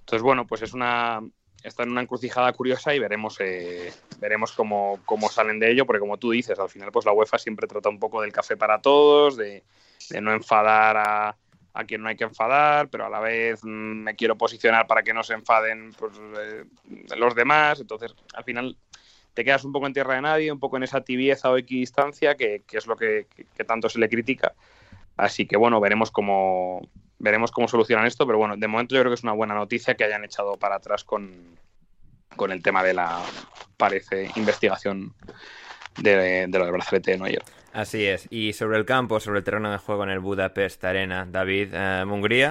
Entonces, bueno, pues es una está en una encrucijada curiosa y veremos eh, veremos cómo, cómo, salen de ello, porque como tú dices, al final pues la UEFA siempre trata un poco del café para todos, de, no enfadar a, a, quien no hay que enfadar, pero a la vez mm, me quiero posicionar para que no se enfaden pues, eh, los demás. Entonces, al final te quedas un poco en tierra de nadie, un poco en esa tibieza o equidistancia que, que es lo que, tanto se le critica. Así que bueno, veremos cómo, veremos cómo solucionan esto, pero bueno, de momento yo creo que es una buena noticia que hayan echado para atrás con, con el tema de la, parece, investigación de, de lo del brazalete de. Así es. Y sobre el campo, sobre el terreno de juego en el Budapest Arena, David, eh,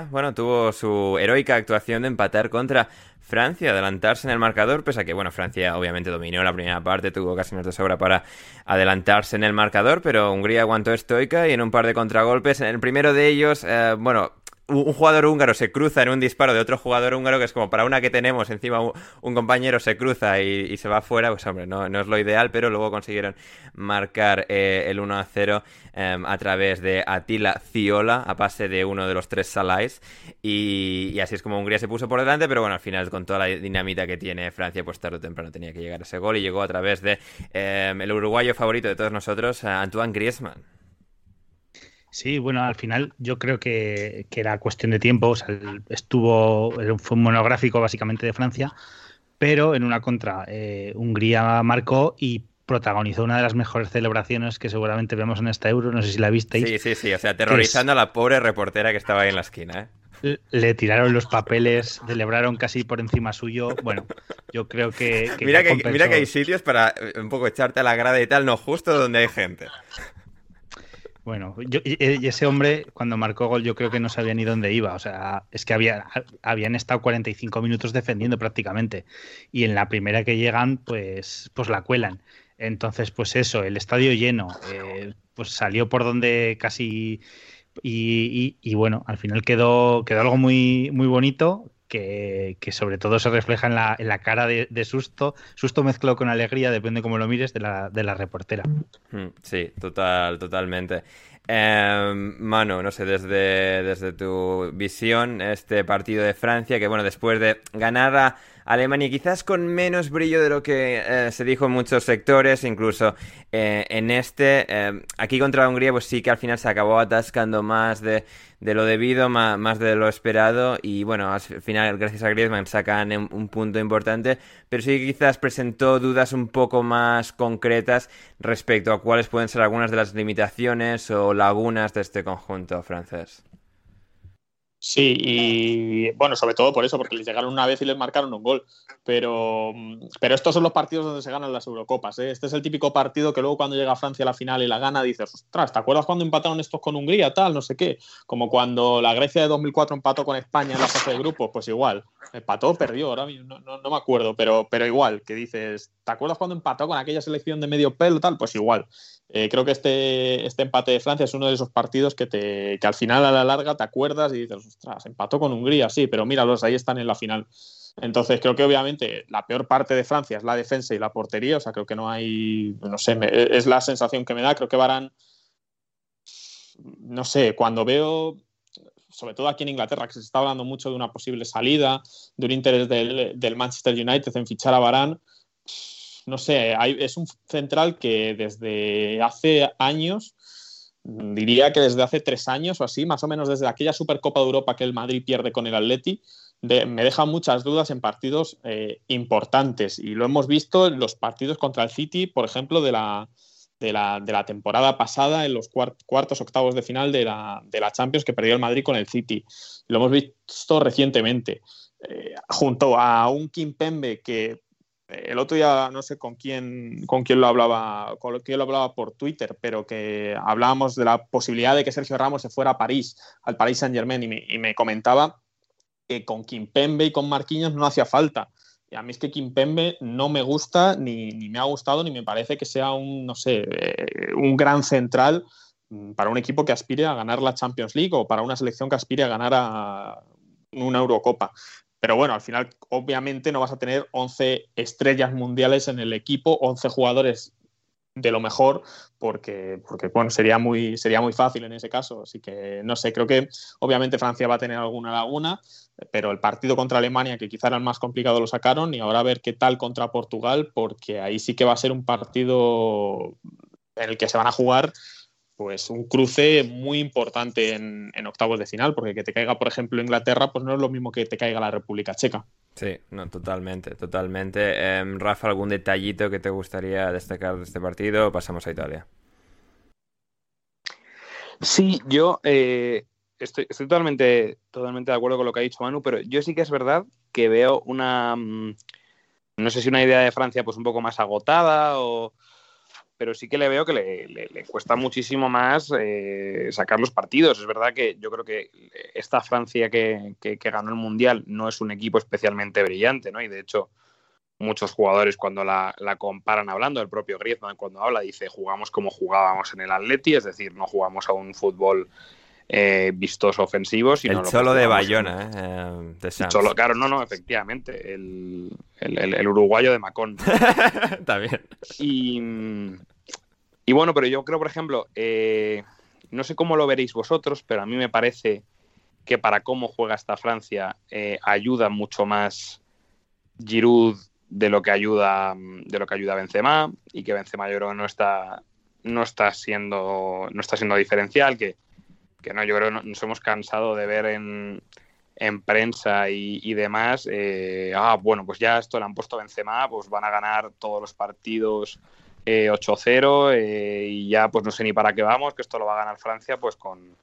bueno, tuvo su heroica actuación de empatar contra Francia, adelantarse en el marcador, pese a que, bueno, Francia obviamente dominó la primera parte, tuvo casi de sobra para adelantarse en el marcador, pero Hungría aguantó estoica y en un par de contragolpes, en el primero de ellos, eh, bueno, un jugador húngaro se cruza en un disparo de otro jugador húngaro, que es como para una que tenemos, encima un, compañero se cruza y, se va fuera, pues hombre, no, es lo ideal, pero luego consiguieron marcar eh, el 1 a 0 em, a través de Atila Ciola, a pase de uno de los tres Salais, y, así es como Hungría se puso por delante, pero bueno, al final con toda la dinamita que tiene Francia, pues tarde o temprano tenía que llegar ese gol y llegó a través de em, el uruguayo favorito de todos nosotros, Antoine Griezmann. Sí, bueno, al final yo creo que, era cuestión de tiempo. O sea, estuvo, fue un monográfico básicamente de Francia, pero en una contra eh, Hungría marcó y protagonizó una de las mejores celebraciones que seguramente vemos en esta Euro. No sé si la visteis. Sí, sí, sí. O sea, aterrorizando a la pobre reportera que estaba ahí en la esquina. ¿eh? Le tiraron los papeles, celebraron casi por encima suyo. Bueno, yo creo que. mira, que mira que hay sitios para eh, un poco echarte a la grada y tal, no justo donde hay gente. Bueno, y ese hombre cuando marcó gol yo creo que no sabía ni dónde iba. O sea, es que había, habían estado 45 minutos defendiendo prácticamente. Y en la primera que llegan, pues, pues la cuelan. Entonces, pues eso, el estadio lleno, eh, pues salió por donde casi... Y, bueno, al final quedó, quedó algo muy, muy bonito que, sobre todo se refleja en la, en la cara de, susto, susto mezclado con alegría, depende cómo lo mires, de la, de la reportera. Mm, sí, total, totalmente. Eh, Manu, no sé, desde, desde tu visión, este partido de Francia, que bueno, después de ganar a Alemania, quizás con menos brillo de lo que eh, se dijo en muchos sectores, incluso eh, en este, eh, aquí contra Hungría, pues sí que al final se acabó atascando más de, lo debido, más, de lo esperado, y bueno, al final, gracias a Griezmann, sacan un punto importante, pero sí que quizás presentó dudas un poco más concretas respecto a cuáles pueden ser algunas de las limitaciones o lagunas de este conjunto francés. Sí, y bueno, sobre todo por eso, porque les llegaron una vez y les marcaron un gol. Pero, pero estos son los partidos donde se ganan las Eurocopas. ¿eh? Este es el típico partido que luego cuando llega Francia a la final y la gana dices, ostras, ¿te acuerdas cuando empataron estos con Hungría? Tal, no sé qué. Como cuando la Grecia de 2004 empató con España en la fase de grupos, pues igual. Empató, perdió, ahora no, no, no, me acuerdo, pero, pero igual, que dices, ¿te acuerdas cuando empató con aquella selección de medio pelo? Tal, pues igual. Eh, creo que este, este empate de Francia es uno de esos partidos que, te, que al final a la larga te acuerdas y dices, ostras, empató con Hungría, sí, pero míralos, ahí están en la final. Entonces creo que obviamente la peor parte de Francia es la defensa y la portería, o sea, creo que no hay, no sé, es la sensación que me da, creo que Barán, no sé, cuando veo, sobre todo aquí en Inglaterra, que se está hablando mucho de una posible salida, de un interés del, del Manchester United en fichar a Barán, no sé, es un central que desde hace años, diría que desde hace tres años o así, más o menos desde aquella Supercopa de Europa que el Madrid pierde con el Atleti, me deja muchas dudas en partidos eh, importantes. Y lo hemos visto en los partidos contra el City, por ejemplo, de la, de la, temporada pasada, en los cuartos, octavos de final de la, Champions que perdió el Madrid con el City. Lo hemos visto recientemente. Eh, junto a un Kim Pembe que el otro día no sé con quién, con quién lo hablaba, con quién lo hablaba por Twitter, pero que hablábamos de la posibilidad de que Sergio Ramos se fuera a París, al Paris Saint Germain, y me, comentaba que con Kimpembe y con Marquinhos no hacía falta. Y a mí es que Kimpembe no me gusta, ni, me ha gustado, ni me parece que sea un, no sé, eh, un gran central mm, para un equipo que aspire a ganar la Champions League o para una selección que aspire a ganar una Eurocopa. Pero bueno, al final, obviamente, no vas a tener 11 estrellas mundiales en el equipo, 11 jugadores de lo mejor, porque, porque bueno, sería muy, sería muy fácil en ese caso. Así que no sé, creo que obviamente Francia va a tener alguna laguna, pero el partido contra Alemania, que quizá era el más complicado, lo sacaron, y ahora a ver qué tal contra Portugal, porque ahí sí que va a ser un partido en el que se van a jugar pues un cruce muy importante en, en, octavos de final, porque que te caiga, por ejemplo, Inglaterra, pues no es lo mismo que te caiga la República Checa. Sí, no, totalmente, totalmente. Eh, Rafa, ¿algún detallito que te gustaría destacar de este partido? Pasamos a Italia. Sí, yo eh, estoy, estoy totalmente, totalmente de acuerdo con lo que ha dicho Manu, pero yo sí que es verdad que veo una, no sé si una idea de Francia pues un poco más agotada o pero sí que le veo que le, le, le cuesta muchísimo más eh, sacar los partidos. Es verdad que yo creo que esta Francia que, que, que, ganó el Mundial no es un equipo especialmente brillante, ¿no? Y de hecho, muchos jugadores cuando la, la, comparan hablando, el propio Griezmann cuando habla dice jugamos como jugábamos en el Atleti, es decir, no jugamos a un fútbol eh, vistoso ofensivo. Sino el cholo de Bayona, eh, de cholo, claro, no, no, efectivamente, el, el, el, el uruguayo de Macón. Bien. Y, y, bueno, pero yo creo, por ejemplo, eh, no sé cómo lo veréis vosotros, pero a mí me parece que para cómo juega esta Francia eh, ayuda mucho más Giroud de lo que ayuda de lo que ayuda Benzema y que Benzema yo creo no está no está siendo no está siendo diferencial que que no, yo creo que nos hemos cansado de ver en, en prensa y, y demás, eh, ah, bueno, pues ya esto le han puesto Benzema, pues van a ganar todos los partidos eh, 8-0 eh, y ya pues no sé ni para qué vamos, que esto lo va a ganar Francia pues con,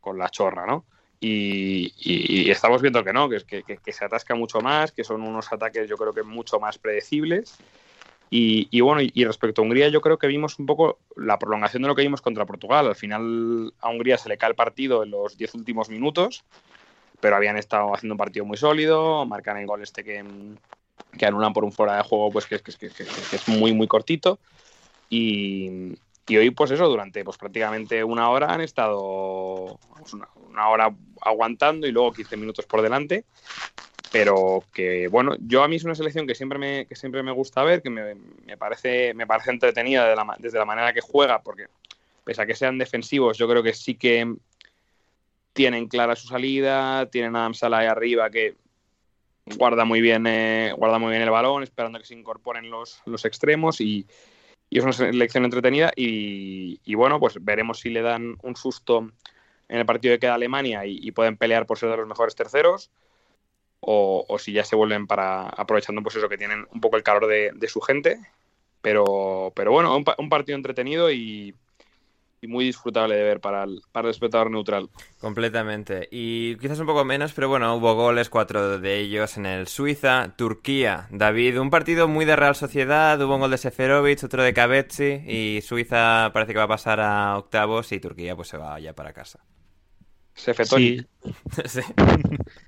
con la chorra, ¿no? Y, estamos viendo que no, que, que, que, se atasca mucho más, que son unos ataques yo creo que mucho más predecibles y, bueno, y respecto a Hungría, yo creo que vimos un poco la prolongación de lo que vimos contra Portugal. Al final a Hungría se le cae el partido en los 10 últimos minutos, pero habían estado haciendo un partido muy sólido, marcan el gol este que, que anulan por un fuera de juego, pues que, que es muy, muy cortito. Y, y, hoy, pues eso, durante pues, prácticamente una hora han estado pues, una, hora aguantando y luego 15 minutos por delante. Pero que bueno, yo a mí es una selección que siempre me, que siempre me gusta ver, que me, me parece, me parece entretenida desde la manera que juega, porque pese a que sean defensivos, yo creo que sí que tienen clara su salida, tienen a Adam Salah ahí arriba que guarda muy bien, eh, guarda muy bien el balón, esperando que se incorporen los, los extremos y, y, es una selección entretenida y, bueno, pues veremos si le dan un susto en el partido que queda Alemania y, pueden pelear por ser de los mejores terceros o, si ya se vuelven para aprovechando pues eso que tienen un poco el calor de, su gente. Pero, pero bueno, un partido entretenido y, y, muy disfrutable de ver para el, para el espectador neutral. Completamente. Y quizás un poco menos, pero bueno, hubo goles, cuatro de ellos en el Suiza, Turquía, David, un partido muy de Real Sociedad, hubo un gol de Seferovic, otro de Cavezzi y Suiza parece que va a pasar a octavos y Turquía pues se va ya para casa. Sefetoni. Sí. sí.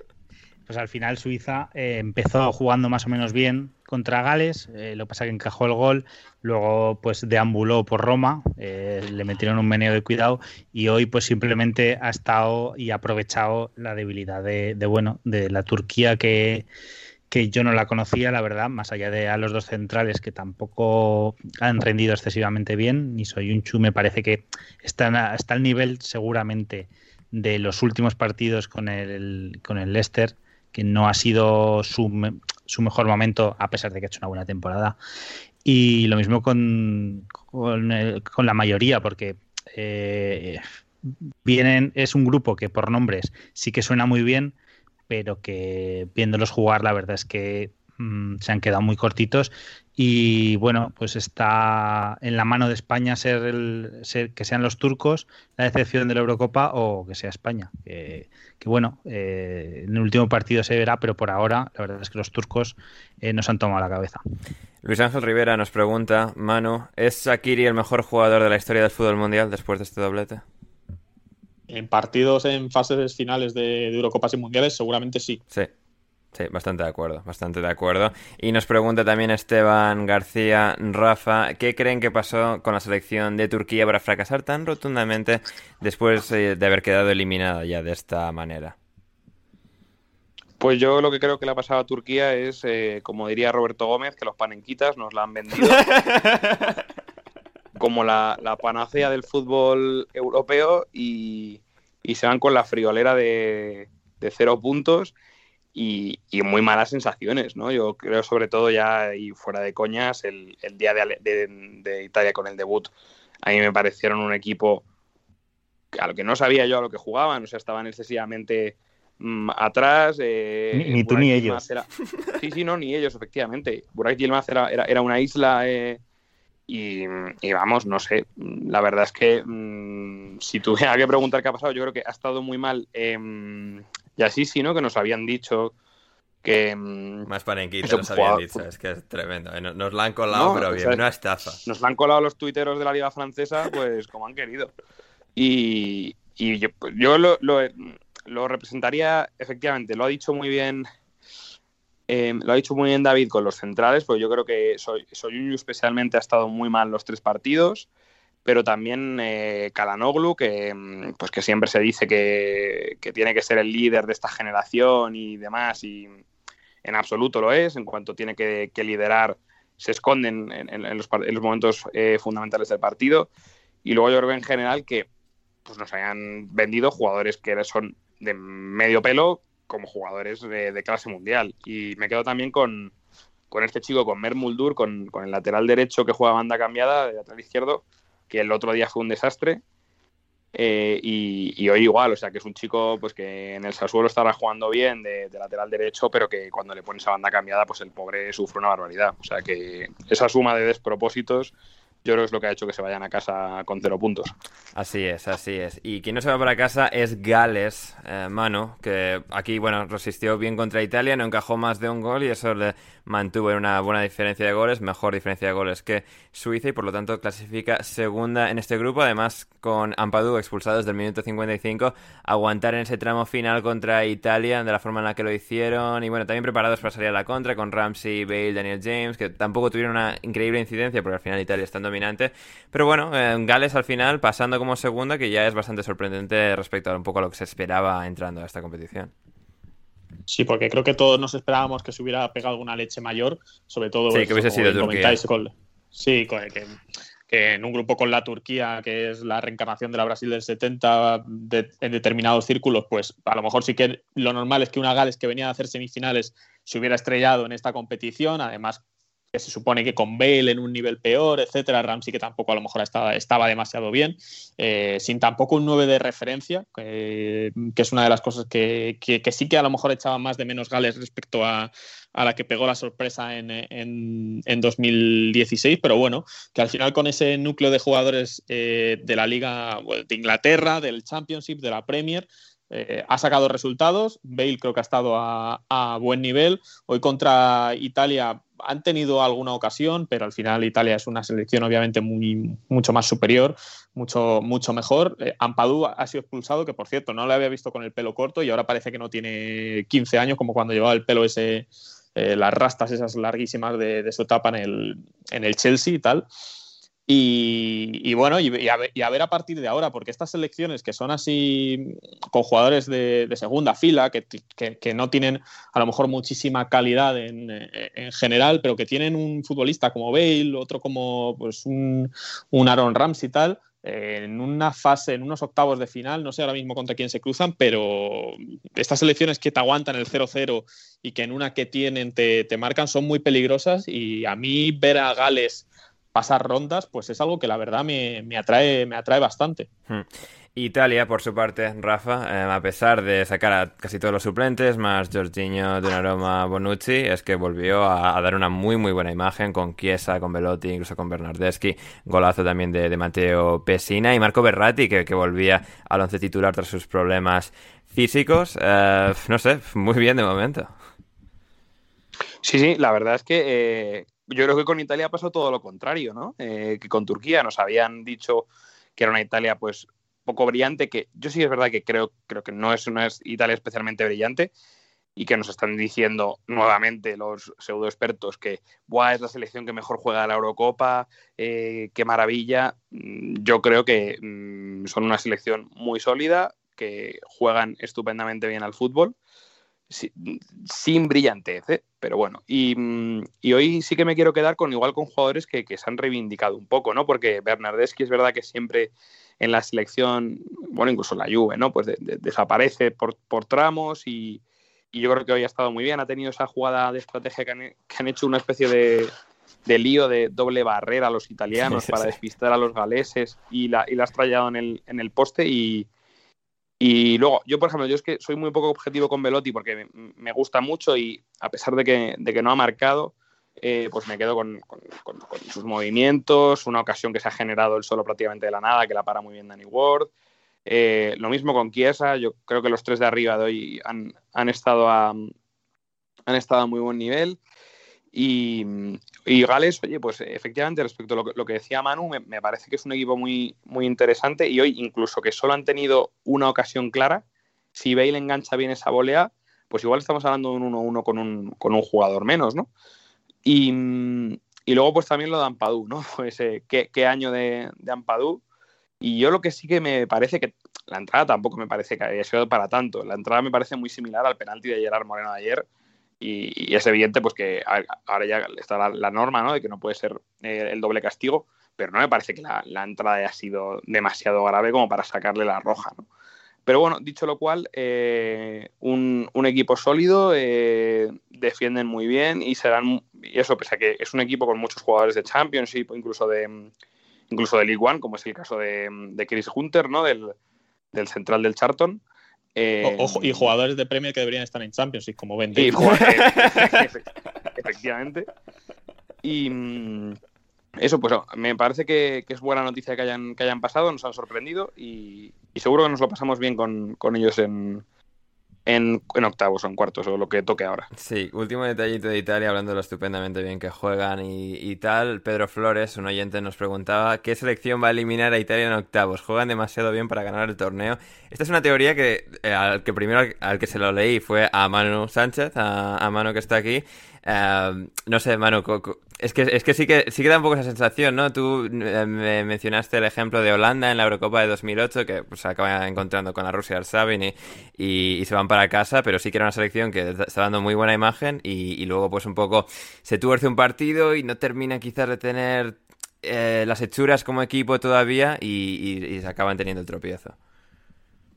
pues al final Suiza eh, empezó jugando más o menos bien contra Gales, eh, lo que pasa que encajó el gol, luego pues deambuló por Roma, eh, le metieron un meneo de cuidado y hoy pues simplemente ha estado y ha aprovechado la debilidad de, de bueno, de la Turquía que, que yo no la conocía, la verdad, más allá de a los dos centrales que tampoco han rendido excesivamente bien, ni Soyunchu me parece que está, está al nivel seguramente de los últimos partidos con el, con el Leicester, que no ha sido su, mejor momento, a pesar de que ha hecho una buena temporada. Y lo mismo con, la mayoría, porque eh, es un grupo que por nombres sí que suena muy bien, pero que viéndolos jugar, la verdad es que mmm, se han quedado muy cortitos. Y bueno, pues está en la mano de España ser, el, ser que sean los turcos la decepción de la Eurocopa o que sea España. Que, que bueno, eh, en el último partido se verá, pero por ahora la verdad es que los turcos eh, nos han tomado la cabeza. Luis Ángel Rivera nos pregunta, Manu, ¿es Shakiri el mejor jugador de la historia del fútbol mundial después de este doblete? en partidos en fases finales de, de Eurocopas y Mundiales, seguramente sí. Sí. Sí, bastante de acuerdo, bastante de acuerdo. Y nos pregunta también Esteban García Rafa, ¿qué creen que pasó con la selección de Turquía para fracasar tan rotundamente después eh, de haber quedado eliminada ya de esta manera? Pues yo lo que creo que le ha pasado a Turquía es, eh, como diría Roberto Gómez, que los panenquitas nos la han vendido como la, la panacea del fútbol europeo y, y se van con la friolera de, de cero puntos y, y, muy malas sensaciones, ¿no? Yo creo sobre todo ya, y fuera de coñas, el, el día de, de, de, Italia con el debut, a mí me parecieron un equipo a lo que no sabía yo a lo que jugaban, o sea, estaban excesivamente mmm, atrás. Eh, ni, ni tú ni ellos. Era... Sí, sí, no, ni ellos, efectivamente. Burak Yilmaz era, era, era una isla... Eh, y, y, vamos, no sé, la verdad es que mmm, si tuviera que preguntar qué ha pasado, yo creo que ha estado muy mal eh, y así sí, ¿no? Que nos habían dicho que... mm, Más panenquita nos habían dicho, es que es tremendo. Eh, Nos la han colado, No, pero o bien, sea, una estafa. Nos la han colado los tuiteros de la Liga Francesa, pues como han querido. Y, y yo, yo lo, lo, lo representaría, efectivamente, lo ha dicho muy bien... Eh, lo ha dicho muy bien David con los centrales, pues yo creo que soy, Soyuncu especialmente ha estado muy mal los tres partidos, pero también eh, Kalanoglu, que, pues que siempre se dice que, que, tiene que ser el líder de esta generación y demás, y en absoluto lo es, en cuanto tiene que, que liderar, se esconden en, en, en, los, en los, momentos eh, fundamentales del partido. Y luego yo creo en general que pues nos hayan vendido jugadores que son de medio pelo como jugadores de, de clase mundial. Y me quedo también con, con este chico, con Mer Muldur, con, con, el lateral derecho que juega banda cambiada, de lateral izquierdo, que el otro día fue un desastre. Eh, y, hoy igual, o sea, que es un chico pues que en el Sassuolo estará jugando bien de, de, lateral derecho, pero que cuando le pones a banda cambiada, pues el pobre sufre una barbaridad. O sea, que esa suma de despropósitos yo creo que es lo que ha hecho que se vayan a casa con cero puntos. Así es, así es. Y quien no se va para casa es Gales, eh, Manu, que aquí, bueno, resistió bien contra Italia, no encajó más de un gol y eso le mantuvo en una buena diferencia de goles, mejor diferencia de goles que Suiza y por lo tanto clasifica segunda en este grupo. Además, con Ampadu expulsados del minuto 55, aguantar en ese tramo final contra Italia de la forma en la que lo hicieron y bueno, también preparados para salir a la contra con Ramsey, Bale, Daniel James, que tampoco tuvieron una increíble incidencia porque al final Italia está dominante. Pero bueno, Gales al final pasando como segunda, que ya es bastante sorprendente respecto a un poco a lo que se esperaba entrando a esta competición. Sí, porque creo que todos nos esperábamos que se hubiera pegado alguna leche mayor, sobre todo sí, que hubiese sido Turquía. Con, sí, con, que, que, en un grupo con la Turquía, que es la reencarnación de la Brasil del 70 de, en determinados círculos, pues a lo mejor sí que lo normal es que una Gales que venía a hacer semifinales se hubiera estrellado en esta competición, además que se supone que con Bale en un nivel peor, etcétera, Ramsey que tampoco a lo mejor estaba, demasiado bien, eh, sin tampoco un 9 de referencia, que, es una de las cosas que, que, que, sí que a lo mejor echaba más de menos Gales respecto a, a la que pegó la sorpresa en, en, en, 2016, pero bueno, que al final con ese núcleo de jugadores eh, de la Liga de Inglaterra, del Championship, de la Premier, eh, ha sacado resultados. Bale creo que ha estado a, buen nivel. Hoy contra Italia han tenido alguna ocasión, pero al final Italia es una selección obviamente mucho más superior, mucho, mucho mejor. Eh, Ampadu ha sido expulsado, que por cierto no le había visto con el pelo corto y ahora parece que no tiene 15 años, como cuando llevaba el pelo ese, eh, las rastas esas larguísimas de, de, su etapa en el, en el Chelsea y tal. Y, bueno, y, a ver, a partir de ahora, porque estas selecciones que son así con jugadores de, segunda fila, que, que, no tienen a lo mejor muchísima calidad en, en, general, pero que tienen un futbolista como Bale, otro como pues, un, un Aaron Ramsey y tal, eh, en una fase, en unos octavos de final, no sé ahora mismo contra quién se cruzan, pero estas selecciones que te aguantan el 0-0 y que en una que tienen te, te marcan son muy peligrosas y a mí ver a Gales pasar rondas, pues es algo que la verdad me, me atrae, me atrae bastante. Hmm. Italia, por su parte, Rafa, eh, a pesar de sacar a casi todos los suplentes, más Jorginho, Donnarumma, Bonucci, es que volvió a, a, dar una muy muy buena imagen con Chiesa, con Velotti, incluso con Bernardeschi, golazo también de, de Matteo Pessina y Marco Berratti, que, que, volvía al once titular tras sus problemas físicos. Eh, no sé, muy bien de momento. Sí, sí, la verdad es que eh, yo creo que con Italia pasó todo lo contrario, ¿no? Eh, que con Turquía nos habían dicho que era una Italia, pues, poco brillante, que yo sí es verdad que creo, creo que no es una Italia especialmente brillante y que nos están diciendo nuevamente los pseudo expertos que Buah, es la selección que mejor juega la Eurocopa, eh, qué maravilla. Mm, yo creo que mm, son una selección muy sólida, que juegan estupendamente bien al fútbol, sin brillantez, ¿eh? pero bueno. Mm, y, hoy sí que me quiero quedar con igual con jugadores que, se han reivindicado un poco, ¿no? Porque Bernardeschi es verdad que siempre en la selección, bueno, incluso la Juve, ¿no? Pues desaparece por, tramos y, yo creo que hoy ha estado muy bien. Ha tenido esa jugada de estrategia que han, hecho una especie de, lío de doble barrera a los italianos para despistar a los galeses y la, y la has trayado en el, en el poste y, y luego, yo, por ejemplo, yo es que soy muy poco objetivo con Velotti porque me, gusta mucho y a pesar de que, de que no ha marcado, eh, pues me quedo con, sus movimientos, una ocasión que se ha generado el solo prácticamente de la nada, que la para muy bien Danny Ward. Eh, lo mismo con Chiesa, yo creo que los tres de arriba de hoy han, han estado, a, han estado a muy buen nivel. Y, Gales, oye, pues efectivamente, respecto a lo que, decía Manu, me, parece que es un equipo muy, muy interesante y hoy, incluso que solo han tenido una ocasión clara, si Bale engancha bien esa volea, pues igual estamos hablando de un 1-1 con un, con un jugador menos, ¿no? Y, luego, pues también lo de Ampadú, ¿no? Pues eh, ¿qué, año de, de Ampadú. Y yo lo que sí que me parece que la entrada tampoco me parece que haya sido para tanto. La entrada me parece muy similar al penalti de Gerard Moreno de ayer y, es evidente pues que ahora ya está la, norma ¿no? de que no puede ser eh, el doble castigo, pero no me parece que la, entrada haya sido demasiado grave como para sacarle la roja. ¿no? Pero bueno, dicho lo cual, eh, un, equipo sólido, eh, defienden muy bien y serán, y eso pese a que es un equipo con muchos jugadores de Championship, incluso de, incluso de League One, como es el caso de, de Chris Hunter, ¿no? del, del central del Charlton. Eh, y jugadores de Premier que deberían estar en Champions, y como ven. efectivamente. Y mm, eso, pues me parece que, es buena noticia que hayan, que hayan pasado, nos han sorprendido y, seguro que nos lo pasamos bien con ellos en, en, octavos o en cuartos o lo que toque ahora. Sí, último detallito de Italia, hablando de lo estupendamente bien que juegan y, tal. Pedro Flores, un oyente, nos preguntaba qué selección va a eliminar a Italia en octavos. Juegan demasiado bien para ganar el torneo. Esta es una teoría que eh, al que primero al, que se lo leí fue a Manu Sánchez, a Manu que está aquí. No sé, Manu, es que, es que sí que sí que da un poco esa sensación, ¿no? Tú eh, me mencionaste el ejemplo de Holanda en la Eurocopa de 2008, que pues, se acaba encontrando con la Rusia Arsabin y, y, se van para casa, pero sí que era una selección que está dando muy buena imagen y, luego pues un poco se tuerce un partido y no termina quizás de tener eh, las hechuras como equipo todavía y, se acaban teniendo el tropiezo.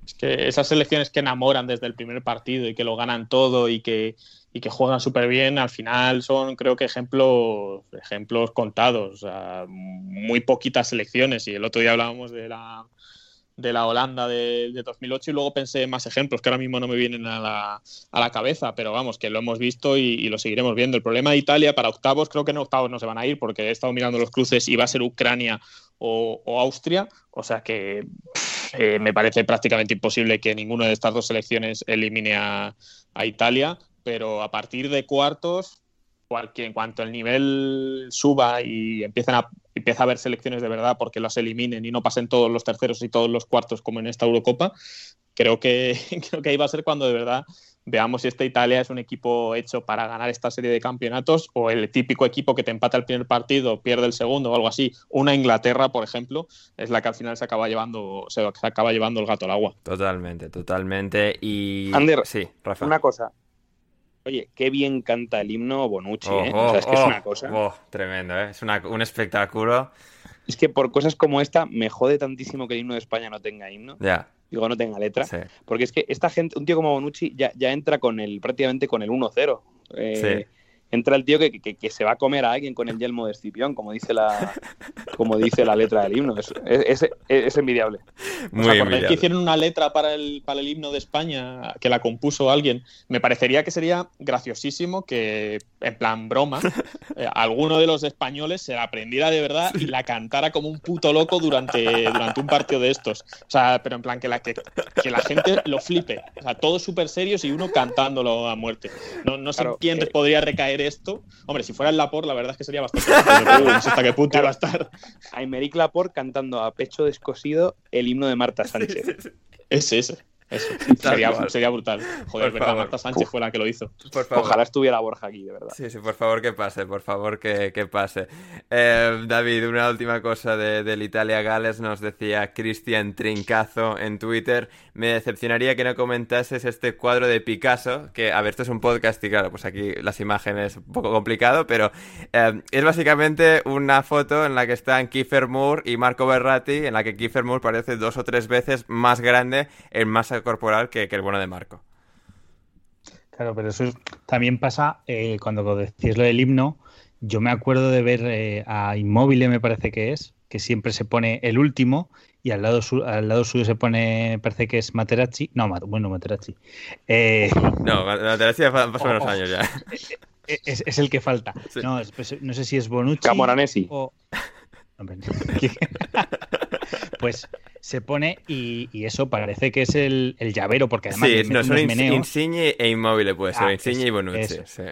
Es que esas selecciones que enamoran desde el primer partido y que lo ganan todo y que y que juegan súper bien, al final son creo que ejemplos, ejemplos contados, muy poquitas selecciones. Y el otro día hablábamos de la, de la Holanda de, 2008 y luego pensé más ejemplos que ahora mismo no me vienen a la, a la cabeza, pero vamos, que lo hemos visto y, lo seguiremos viendo. El problema de Italia para octavos, creo que en octavos no se van a ir porque he estado mirando los cruces y va a ser Ucrania o, Austria, o sea que eh, me parece prácticamente imposible que ninguna de estas dos selecciones elimine a, a Italia pero a partir de cuartos, cualquier, en cuanto el nivel suba y empiecen a, empieza a haber selecciones de verdad porque las eliminen y no pasen todos los terceros y todos los cuartos como en esta Eurocopa, creo que, creo que ahí va a ser cuando de verdad veamos si esta Italia es un equipo hecho para ganar esta serie de campeonatos o el típico equipo que te empata el primer partido, pierde el segundo o algo así. Una Inglaterra, por ejemplo, es la que al final se acaba llevando, se acaba llevando el gato al agua. Totalmente, totalmente. Y Ander, sí, Rafa. Una cosa, Oye, qué bien canta el himno Bonucci, ¿eh? o sea, es que es una cosa. tremendo, ¿eh? Es un espectáculo. Es que por cosas como esta me jode tantísimo que el himno de España no tenga himno. Ya. Digo, no tenga letra. Porque es que esta gente, un tío como Bonucci ya, ya entra con el prácticamente con el 1-0. Eh, sí entra el tío que, que, se va a comer a alguien con el yelmo de Escipión, como dice la, como dice la letra del himno. Es, es, envidiable. Muy ¿Os que hicieron una letra para el, para el himno de España que la compuso alguien? Me parecería que sería graciosísimo que, en plan broma, eh, alguno de los españoles se la aprendiera de verdad y la cantara como un puto loco durante, durante un partido de estos. O sea, pero en plan que la, que, que la gente lo flipe. O sea, todos súper serios y uno cantándolo a muerte. No, no sé quién podría recaer esto. Hombre, si fuera el Laporte, la verdad es que sería bastante. no sé hasta qué punto iba a estar. A Laporte cantando a pecho descosido el himno de Marta Sánchez. Ese, ese. Eso, sería, sería, brutal. Joder, verdad, Marta Sánchez fue la que lo hizo. Ojalá estuviera Borja aquí, de verdad. Sí, sí, por favor que pase, por favor que, que pase. Eh, David, una última cosa de, del Italia-Gales. Nos decía Cristian Trincazo en Twitter. Me decepcionaría que no comentases este cuadro de Picasso, que, a ver, esto es un podcast y claro, pues aquí las imágenes un poco complicado, pero eh, es básicamente una foto en la que están Kiefer Moore y Marco Berratti, en la que Kiefer Moore parece dos o tres veces más grande en masa corporal que, el bueno de Marco. Claro, pero eso también pasa eh, cuando decís lo del himno. Yo me acuerdo de ver eh, a Inmóvil, me parece que es, que siempre se pone el último y al lado, al lado suyo se pone, parece que es Materazzi. No, bueno, Materazzi. Eh, no, Materazzi pasó unos años ya. Es, el que falta. No, pues, no, sé si es Bonucci. Camoranesi. O... pues se pone y, eso parece que es el, llavero, porque además. Sí, no, son Insigne e Inmóvil, puede ser. Ah, Insigne y Bonucci. Sí.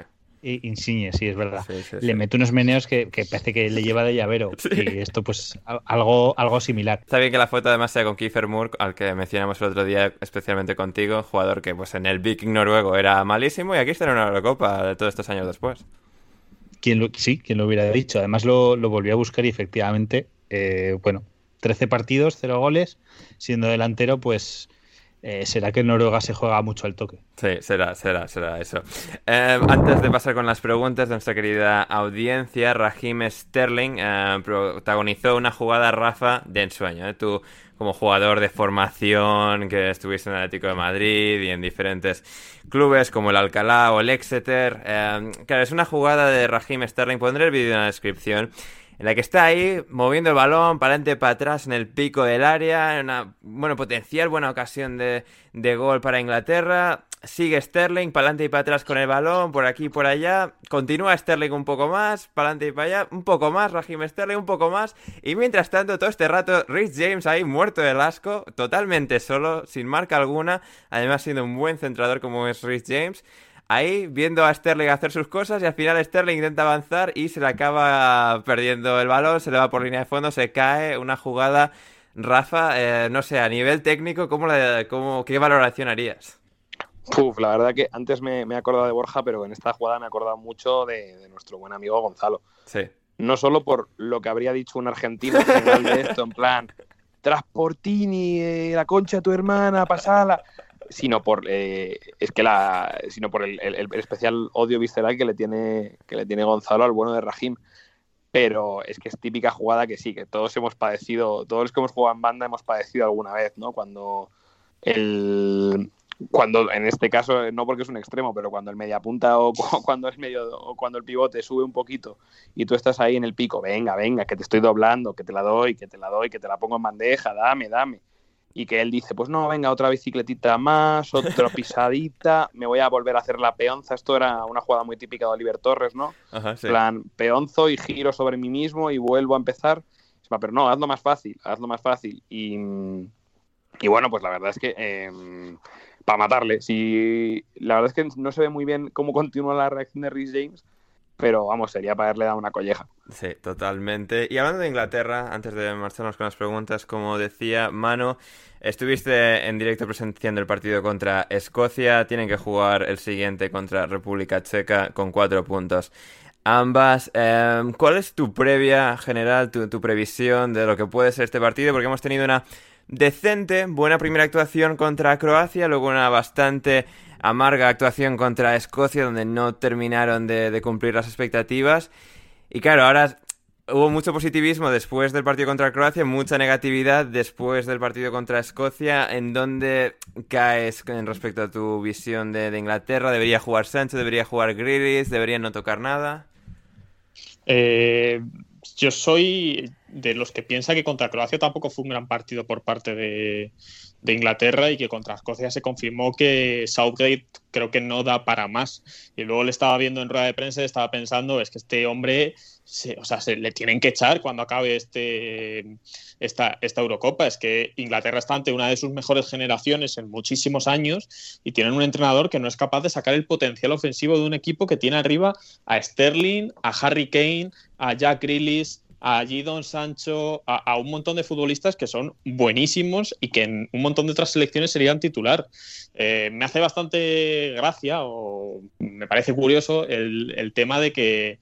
Insigne, sí, es verdad. le mete unos meneos que, parece que le lleva de llavero. Y esto, pues, algo, algo similar. Está bien que la foto además sea con Kiefer Moore, al que mencionamos el otro día, especialmente contigo, jugador que pues en el Viking noruego era malísimo y aquí está en una Eurocopa de todos estos años después. ¿Quién sí, quien lo hubiera dicho. Además lo, lo volví a buscar y efectivamente, eh, bueno, 13 partidos, 0 goles. Siendo delantero, pues eh, será que en Noruega se juega mucho al toque. Sí, será, será, será eso. Eh, antes de pasar con las preguntas de nuestra querida audiencia, Raheem Sterling eh, protagonizó una jugada Rafa de ensueño. Tú, como jugador de formación, que estuviste en el Atlético de Madrid y en diferentes clubes como el Alcalá o el Exeter. claro, es una jugada de Raheem Sterling. Pondré el vídeo en la descripción en la que está ahí moviendo el balón para adelante para atrás en el pico del área, en una bueno, potencial buena ocasión de, de gol para Inglaterra. Sigue Sterling para adelante y para atrás con el balón, por aquí y por allá. Continúa Sterling un poco más, para adelante y para allá, un poco más, Raheem Sterling un poco más. Y mientras tanto, todo este rato, Rich James ahí muerto del asco, totalmente solo, sin marca alguna. Además, siendo un buen centrador como es Rich James ahí viendo a Sterling hacer sus cosas y al final Sterling intenta avanzar y se le acaba perdiendo el balón, se le va por línea de fondo, se cae, una jugada. Rafa, eh, no sé, a nivel técnico, ¿cómo cómo, ¿qué valoración harías? Uf, la verdad que antes me, he acordado de Borja, pero en esta jugada me he acordado mucho de, nuestro buen amigo Gonzalo. Sí. No solo por lo que habría dicho un argentino en de esto, en plan, Transportini, eh, la concha de tu hermana, pasala sino por eh, es que la sino por el, especial odio visceral que le tiene que le tiene Gonzalo al bueno de Rahim pero es que es típica jugada que sí que todos hemos padecido todos los que hemos jugado en banda hemos padecido alguna vez no cuando el cuando en este caso no porque es un extremo pero cuando el media punta o cuando es medio o cuando el pivote sube un poquito y tú estás ahí en el pico venga venga que te estoy doblando que te la doy que te la doy que te la pongo en bandeja dame dame y que él dice, pues no, venga, otra bicicletita más, otra pisadita, me voy a volver a hacer la peonza. Esto era una jugada muy típica de Oliver Torres, ¿no? Ajá, plan, peonzo y giro sobre mí mismo y vuelvo a empezar. Pero no, hazlo más fácil, hazlo más fácil. Y, y bueno, pues la verdad es que em, para matarle, si la verdad es que no se ve muy bien cómo continúa la reacción de Rhys James, pero vamos, sería para haberle dado una colleja. Sí, totalmente. Y hablando de Inglaterra, antes de marcharnos con las preguntas, como decía Mano, estuviste en directo presenciando el partido contra Escocia, tienen que jugar el siguiente contra República Checa con cuatro puntos. Ambas, em, ¿cuál es tu previa general, tu, tu previsión de lo que puede ser este partido? Porque hemos tenido una decente, buena primera actuación contra Croacia, luego una bastante amarga actuación contra Escocia, donde no terminaron de, cumplir las expectativas. Y claro, ahora hubo mucho positivismo después del partido contra Croacia, mucha negatividad después del partido contra Escocia. ¿En dónde caes en respecto a tu visión de, Inglaterra? ¿Debería jugar Sancho? ¿Debería jugar Grealish? ¿Debería no tocar nada? Eh, yo soy de los que piensa que contra Croacia tampoco fue un gran partido por parte de, Inglaterra y que contra Escocia se confirmó que Southgate creo que no da para más. Y luego le estaba viendo en rueda de prensa y estaba pensando, es que este hombre, se, o sea, se le tienen que echar cuando acabe este, esta, esta Eurocopa. Es que Inglaterra está ante una de sus mejores generaciones en muchísimos años y tienen un entrenador que no es capaz de sacar el potencial ofensivo de un equipo que tiene arriba a Sterling, a Harry Kane, a Jack Grealish, a Gidon Sancho, a, un montón de futbolistas que son buenísimos y que en un montón de otras selecciones serían titular. Eh, me hace bastante gracia o me parece curioso el tema de que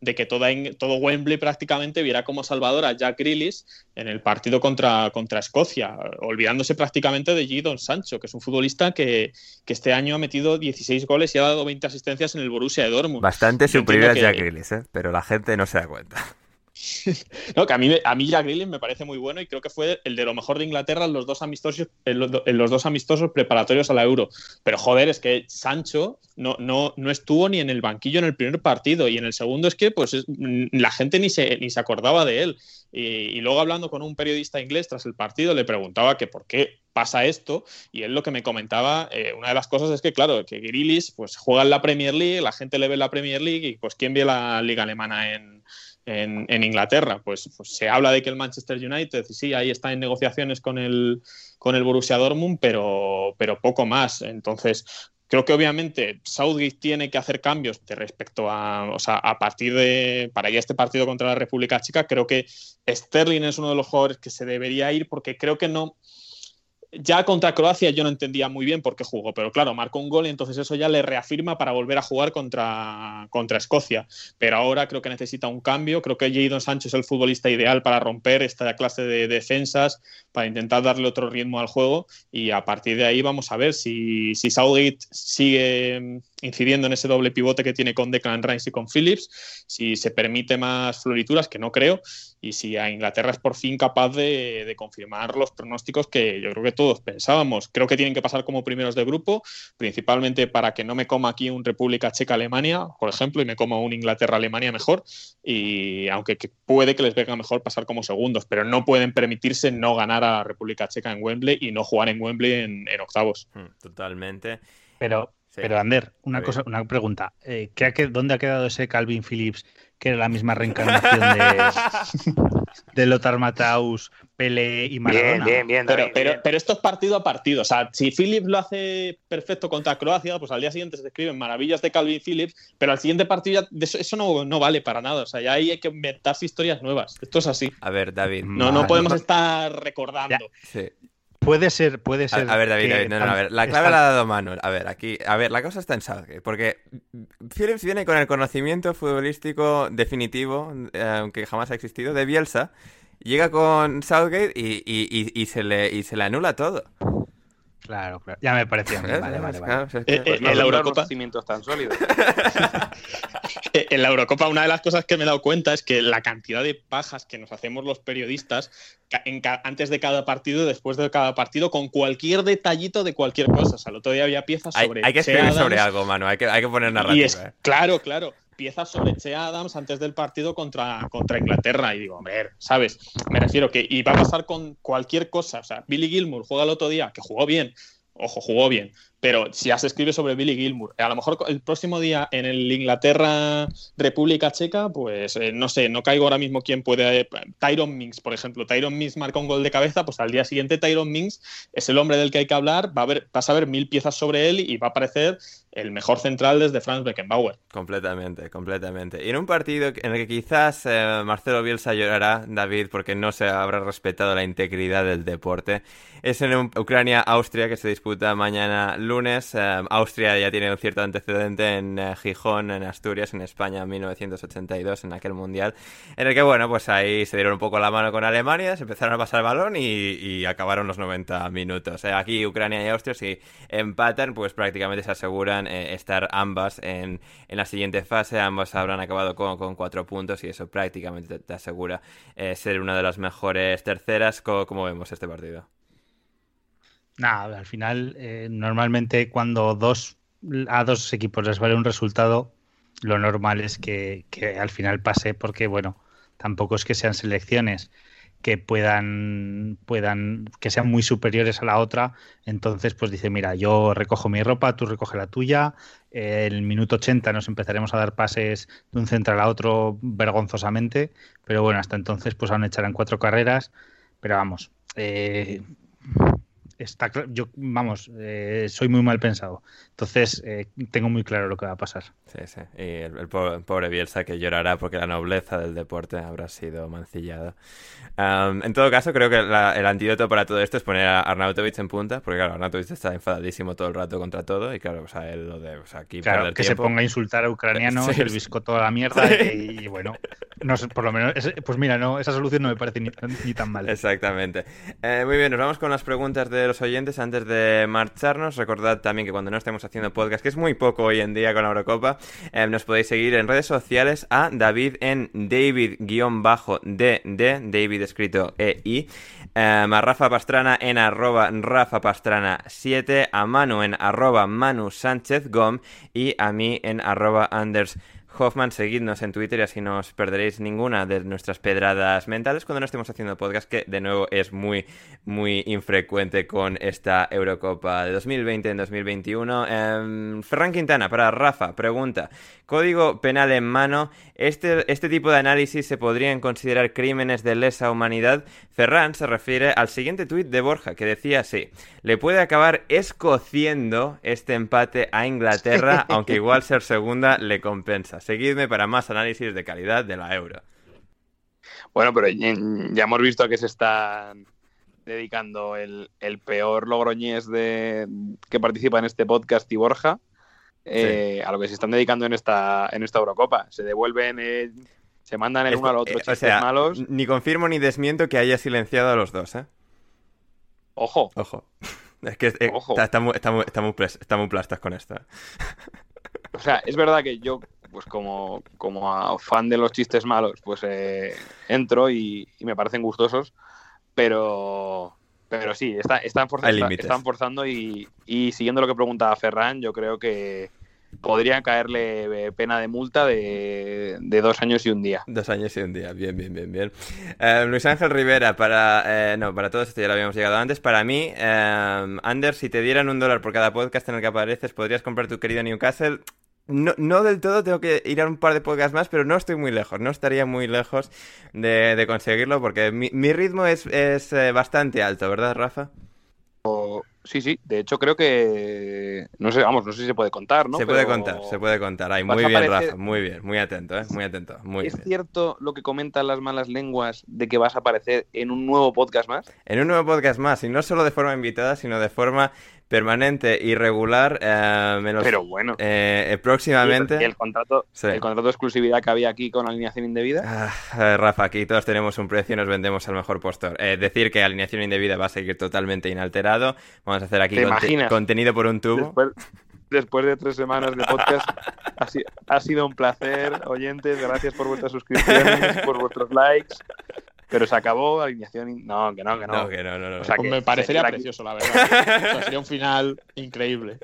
de que toda, todo Wembley prácticamente viera como salvador a Jack Grealish en el partido contra, contra Escocia, olvidándose prácticamente de Gidon Sancho, que es un futbolista que, este año ha metido 16 goles y ha dado 20 asistencias en el Borussia de Dortmund. Bastante superior a Jack Grealish, ¿eh? pero la gente no se da cuenta. no, que a mí, a mí Jack Grealish me parece muy bueno y creo que fue el de lo mejor de Inglaterra en los dos amistosos, en los, dos amistosos preparatorios a la Euro. Pero joder, es que Sancho no, no, no estuvo ni en el banquillo en el primer partido y en el segundo es que pues la gente ni se, ni se acordaba de él. Y, luego hablando con un periodista inglés tras el partido le preguntaba que por qué pasa esto y él lo que me comentaba, eh, una de las cosas es que claro, que Grealish pues juega en la Premier League, la gente le ve la Premier League y pues quién ve la liga alemana en en, Inglaterra. Pues, pues, se habla de que el Manchester United, sí, ahí está en negociaciones con el, con el Borussia Dortmund, pero, pero poco más. Entonces, creo que obviamente Southgate tiene que hacer cambios de respecto a, o sea, a partir de, para ir a este partido contra la República Chica, creo que Sterling es uno de los jugadores que se debería ir porque creo que no, ya contra Croacia yo no entendía muy bien por qué jugó, pero claro, marcó un gol y entonces eso ya le reafirma para volver a jugar contra, contra Escocia. Pero ahora creo que necesita un cambio. Creo que Jadon Sánchez es el futbolista ideal para romper esta clase de defensas, para intentar darle otro ritmo al juego y a partir de ahí vamos a ver si, si Southgate sigue incidiendo en ese doble pivote que tiene con Declan Rice y con Phillips, si se permite más florituras, que no creo, y si a Inglaterra es por fin capaz de, confirmar los pronósticos que yo creo que todos pensábamos. Creo que tienen que pasar como primeros de grupo, principalmente para que no me coma aquí un República Checa-Alemania, por ejemplo, y me coma un Inglaterra-Alemania mejor, y aunque puede que les venga mejor pasar como segundos, pero no pueden permitirse no ganar a la República Checa en Wembley y no jugar en Wembley en, en octavos. Hmm, totalmente. Pero pero Ander, una cosa, una pregunta. Eh, ¿Dónde ha quedado ese Calvin Phillips, que era la misma reencarnación de, de Lothar Matthaus, Pele y Maradona? Bien, bien, bien. Pero, pero, esto es partido a partido. O sea, si Phillips lo hace perfecto contra Croacia, pues al día siguiente se escriben maravillas de Calvin Phillips, pero al siguiente partido ya, eso, no, no, vale para nada. O sea, ya ahí hay que inventarse historias nuevas. Esto es así. A ver, David. No, no podemos estar recordando. Sí. Puede ser, puede ser. A, ver, David, David, no, no, a ver, la clave la ha dado Manuel. A ver, aquí, a ver, la cosa está en Southgate, porque Phillips viene con el conocimiento futbolístico definitivo, eh, que jamás ha existido, de Bielsa, llega con Southgate y, y, y, se, le, y se le anula todo. Claro, claro. Ya me parecía. Vale, vale, vale. Eh, eh, en la Eurocopa. tan sólidos. en la Eurocopa, una de las cosas que me he dado cuenta es que la cantidad de pajas que nos hacemos los periodistas antes de cada partido y después de cada partido con cualquier detallito de cualquier cosa. O sea, el otro día había piezas sobre. Hay, que escribir sobre algo, mano. Hay que, hay que poner narrativa. ¿eh? Claro, claro piezas sobre Che Adams antes del partido contra, contra Inglaterra. Y digo, hombre, ¿sabes? Me refiero que y va a pasar con cualquier cosa. O sea, Billy Gilmour juega el otro día, que jugó bien, ojo, jugó bien, pero si ya se escribe sobre Billy Gilmour, a lo mejor el próximo día en el Inglaterra República Checa, pues eh, no sé, no caigo ahora mismo quién puede. Eh, Tyron Mings, por ejemplo. Tyron Mings marca un gol de cabeza, pues al día siguiente Tyron Mings es el hombre del que hay que hablar, va a ver, vas a ver mil piezas sobre él y va a aparecer el mejor central desde Franz Beckenbauer. Completamente, completamente. Y en un partido en el que quizás eh, Marcelo Bielsa llorará, David, porque no se habrá respetado la integridad del deporte, es en Ucrania-Austria que se disputa mañana lunes. Eh, Austria ya tiene un cierto antecedente en eh, Gijón, en Asturias, en España en 1982, en aquel mundial, en el que, bueno, pues ahí se dieron un poco la mano con Alemania, se empezaron a pasar el balón y, acabaron los 90 minutos. aquí Ucrania y Austria, si empatan, pues prácticamente se aseguran eh, estar ambas en, en, la siguiente fase. Ambas habrán acabado con, con cuatro puntos y eso prácticamente te, asegura eh, ser una de las mejores terceras. ¿Cómo, vemos este partido? Nada, al final, eh, normalmente cuando dos, a dos equipos les vale un resultado, lo normal es que, que al final pase porque, bueno, tampoco es que sean selecciones que puedan, puedan, que sean muy superiores a la otra. Entonces, pues dice, mira, yo recojo mi ropa, tú recoge la tuya. El minuto 80 nos empezaremos a dar pases de un central a otro vergonzosamente. Pero bueno, hasta entonces, pues aún echarán cuatro carreras. Pero vamos, eh, está yo vamos eh, soy muy mal pensado. Entonces eh, tengo muy claro lo que va a pasar. Sí sí. Y el, pobre, Bielsa que llorará porque la nobleza del deporte habrá sido mancillada. En todo caso creo que el antídoto para todo esto es poner a Arnautovic en punta porque claro Arnautovic está enfadadísimo todo el rato contra todo y claro o sea él lo de o sea, aquí claro, que se ponga a insultar a ucranianos el biscoto a la mierda y, bueno no por lo menos pues mira no esa solución no me parece ni, tan mal exactamente. Eh, muy bien nos vamos con las preguntas de los oyentes antes de marcharnos. Recordad también que cuando no estemos haciendo podcast, que es muy poco hoy en día con la Eurocopa, eh, nos podéis seguir en redes sociales a David en David-DD, David escrito EI, eh, a Rafa Pastrana en arroba Rafa Pastrana 7, a Manu en arroba Manu Sánchez Gom y a mí en arroba Anders Hoffman, seguidnos en Twitter y así no os perderéis ninguna de nuestras pedradas mentales cuando no estemos haciendo podcast, que de nuevo es muy, muy infrecuente con esta Eurocopa de 2020 en 2021. Eh, Ferran Quintana, para Rafa, pregunta, código penal en mano, ¿este, ¿este tipo de análisis se podrían considerar crímenes de lesa humanidad? Ferran se refiere al siguiente tuit de Borja, que decía así, le puede acabar escociendo este empate a Inglaterra, aunque igual ser segunda le compensa. Seguidme para más análisis de calidad de la euro. Bueno, pero ya hemos visto que se están dedicando el, peor logroñés de, que participa en este podcast y Borja eh, a lo que se están dedicando en esta, en esta Eurocopa. Se devuelven, eh, se mandan el uno al otro eh, chistes malos. Ni confirmo ni desmiento que haya silenciado a los dos, ¿eh? Ojo. Ojo. Es que Está, muy, está, muy, plastas con esto. O sea, es verdad que yo pues como, como fan de los chistes malos, pues eh, entro y, me parecen gustosos, pero, pero sí, están, forzando, están forzando y, y, siguiendo lo que preguntaba Ferran, yo creo que podría caerle eh, pena de multa de, dos años y un día. Dos años y un día, bien, bien, bien, bien. Eh, Luis Ángel Rivera, para... no, para todos esto ya lo habíamos llegado antes. Para mí, Anders, si te dieran un dólar por cada podcast en el que apareces, ¿podrías comprar tu querido Newcastle? No, no, del todo, tengo que ir a un par de podcasts más, pero no estoy muy lejos, no estaría muy lejos de, conseguirlo porque mi, ritmo es, es eh, bastante alto, ¿verdad, Rafa? Sí, sí, de hecho creo que no sé, vamos, no sé si se puede contar, ¿no? Se puede contar, se puede contar. Ay, muy bien, Rafa, muy bien, muy atento, ¿eh? Muy atento, muy ¿Es cierto lo que comentan las malas lenguas de que vas a aparecer en un nuevo podcast más? En un nuevo podcast más, y no solo de forma invitada, sino de forma permanente y regular. Eh, menos, Pero bueno. Eh, eh, próximamente. el, contrato, el contrato de exclusividad que había aquí con alineación indebida. Ah, Rafa, aquí todos tenemos un precio y nos vendemos al mejor postor. decir que alineación indebida va a seguir totalmente inalterado. Vamos a hacer aquí contenido por un tubo. Después, de tres semanas de podcast, ha, sido un placer, oyentes. Gracias por vuestras suscripciones, por vuestros likes. Pero se acabó alineación. No, que no, que no. no, que no, no, pues me parecería precioso, la verdad. sería un final increíble.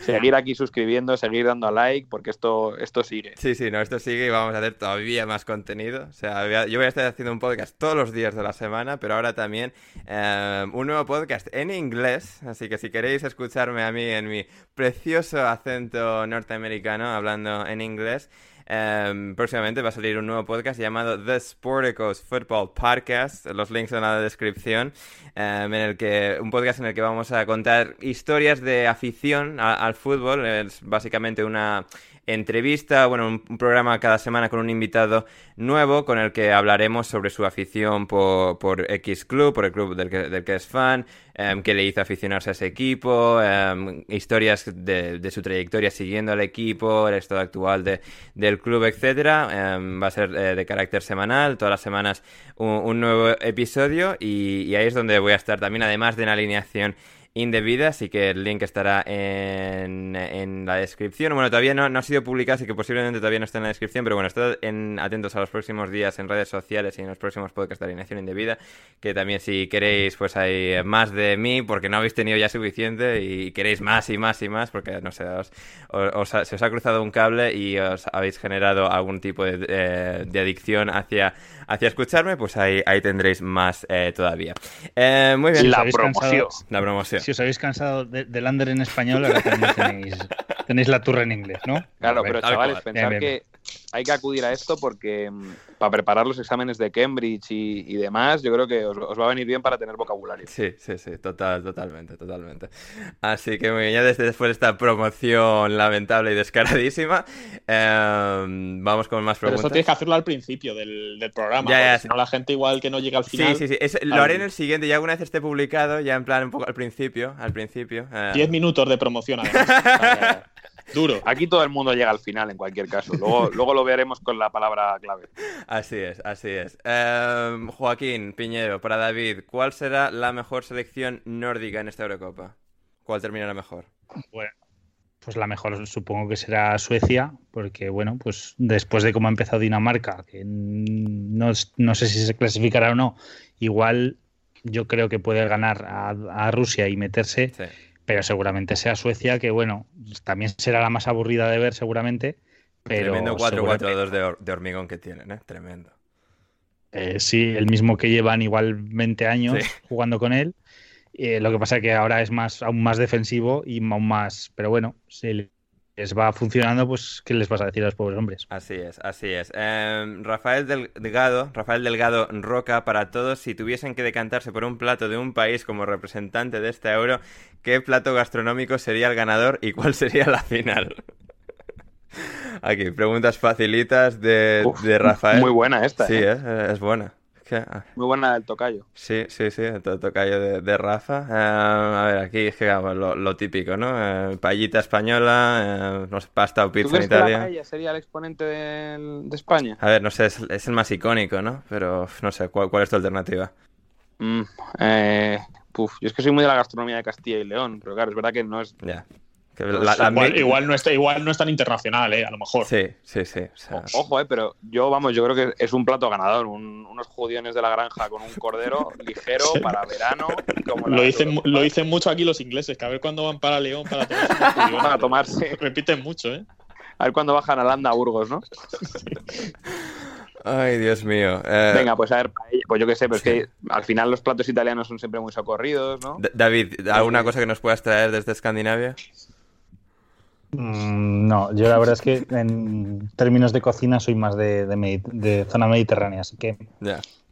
Seguir aquí suscribiendo, seguir dando a like, porque esto, esto sigue. Sí, sí, no, esto sigue y vamos a hacer todavía más contenido. O sea, yo voy a estar haciendo un podcast todos los días de la semana, pero ahora también eh, un nuevo podcast en inglés. Así que si queréis escucharme a mí en mi precioso acento norteamericano hablando en inglés. Em, próximamente va a salir un nuevo podcast llamado The Sporticos Football Podcast. Los links en la descripción. Em, en el que, un podcast en el que vamos a contar historias de afición al fútbol. Es básicamente una entrevista, bueno, un, programa cada semana con un invitado nuevo con el que hablaremos sobre su afición por, por X Club, por el club del que, del que es fan, eh, qué le hizo aficionarse a ese equipo, em, historias de, de, su trayectoria siguiendo al equipo, el estado actual de, del club, etcétera. Em, va a ser eh, de carácter semanal, todas las semanas un, nuevo episodio y, y ahí es donde voy a estar también, además de en alineación indebida, así que el link estará en, en la descripción. Bueno, todavía no, no, ha sido publicado, así que posiblemente todavía no está en la descripción, pero bueno, estad en, atentos a los próximos días en redes sociales y en los próximos podcasts de alineación indebida, que también si queréis, pues hay más de mí, porque no habéis tenido ya suficiente y queréis más y más y más, porque no sé, os, se os ha cruzado un cable y os habéis generado algún tipo de, eh, de adicción hacia, hacia escucharme, pues ahí, ahí tendréis más eh, todavía. Eh, muy bien. La promoción. La promoción si os habéis cansado del under en español, ahora también tenéis, tenéis la turra en inglés, ¿no? Claro, pero chavales, pensar que hay que acudir a esto porque mm, para preparar los exámenes de Cambridge y, y demás, yo creo que os, os va a venir bien para tener vocabulario. Sí, sí, sí, total, totalmente, totalmente. Así que muy bien, ya desde después de esta promoción lamentable y descaradísima, eh, vamos con más Pero preguntas. eso tienes que hacerlo al principio del, del programa, Ya, ya, sí. si no la gente igual que no llega al Sí, final. sí, sí. es- lo haré en el siguiente, ya alguna vez esté publicado, ya en plan un poco al principio, al principio. eh. 10 minutos de promoción además. Duro. Aquí todo el mundo llega al final, en cualquier caso. Luego, luego lo veremos con la palabra clave. Así es, así es. Eh, Joaquín Piñero, para David, ¿cuál será la mejor selección nórdica en esta Eurocopa? ¿Cuál terminará mejor? Bueno, pues la mejor supongo que será Suecia, porque bueno, pues después de cómo ha empezado Dinamarca, que no, no sé si se clasificará o no, igual yo creo que puede ganar a, a Rusia y meterse, Sí. Pero seguramente sea Suecia, que bueno, también será la más aburrida de ver seguramente. Pero Tremendo seguramente- 4-4-2 de, de hormigón que tienen, ¿eh? Tremendo. Eh, sí, el mismo que llevan igual 20 años Sí. jugando con él. Eh, lo que pasa es que ahora es más, aún más defensivo y aún más. Pero bueno, si les va funcionando, pues ¿qué les vas a decir a los pobres hombres? Así es, así es. Eh, Rafael Del- Delgado, Rafael Delgado Roca, para todos, si tuviesen que decantarse por un plato de un país como representante de este euro, ¿qué plato gastronómico sería el ganador y cuál sería la final? Aquí, preguntas facilitas de, Uf, de Rafael. Muy buena esta, Sí, ¿eh? eh, es buena. Que- ah, Muy buena el tocayo. Sí, sí, sí, el to- tocayo de, de Rafa. Eh, a ver, aquí es que lo, lo típico, ¿no? Eh, paellita española, eh, no sé, pasta o ¿Tú pizza en crees que la Italia. paella sería el exponente de España? A ver, no sé, es, es el más icónico, ¿no? Pero no sé, ¿cuál, cuál es tu alternativa? Mm, eh, puf, yo es que soy muy de la gastronomía de Castilla y León, pero claro, es verdad que no es... Ya. Que la- la- igual, no está, igual no es tan internacional, ¿eh? A lo mejor. Sí, sí, sí. o sea, O- Ojo, eh, pero yo, vamos, yo creo que es un plato ganador, un- unos judiones de la granja con un cordero ligero Sí. para verano. Como Lo dicen, lo dicen mucho aquí los ingleses, que a ver cuándo van para León para tomarse. Para. Repiten mucho, ¿eh? A ver cuándo bajan a Landa a Burgos, ¿no? Ay, Dios mío. Eh, Venga, pues a ver, pues yo qué sé, pero es que al final los platos italianos son siempre muy socorridos, ¿no? D- David, ¿alguna cosa que nos puedas traer desde Escandinavia? Mm, no, yo la verdad es que en términos de cocina soy más de, de de zona mediterránea, así que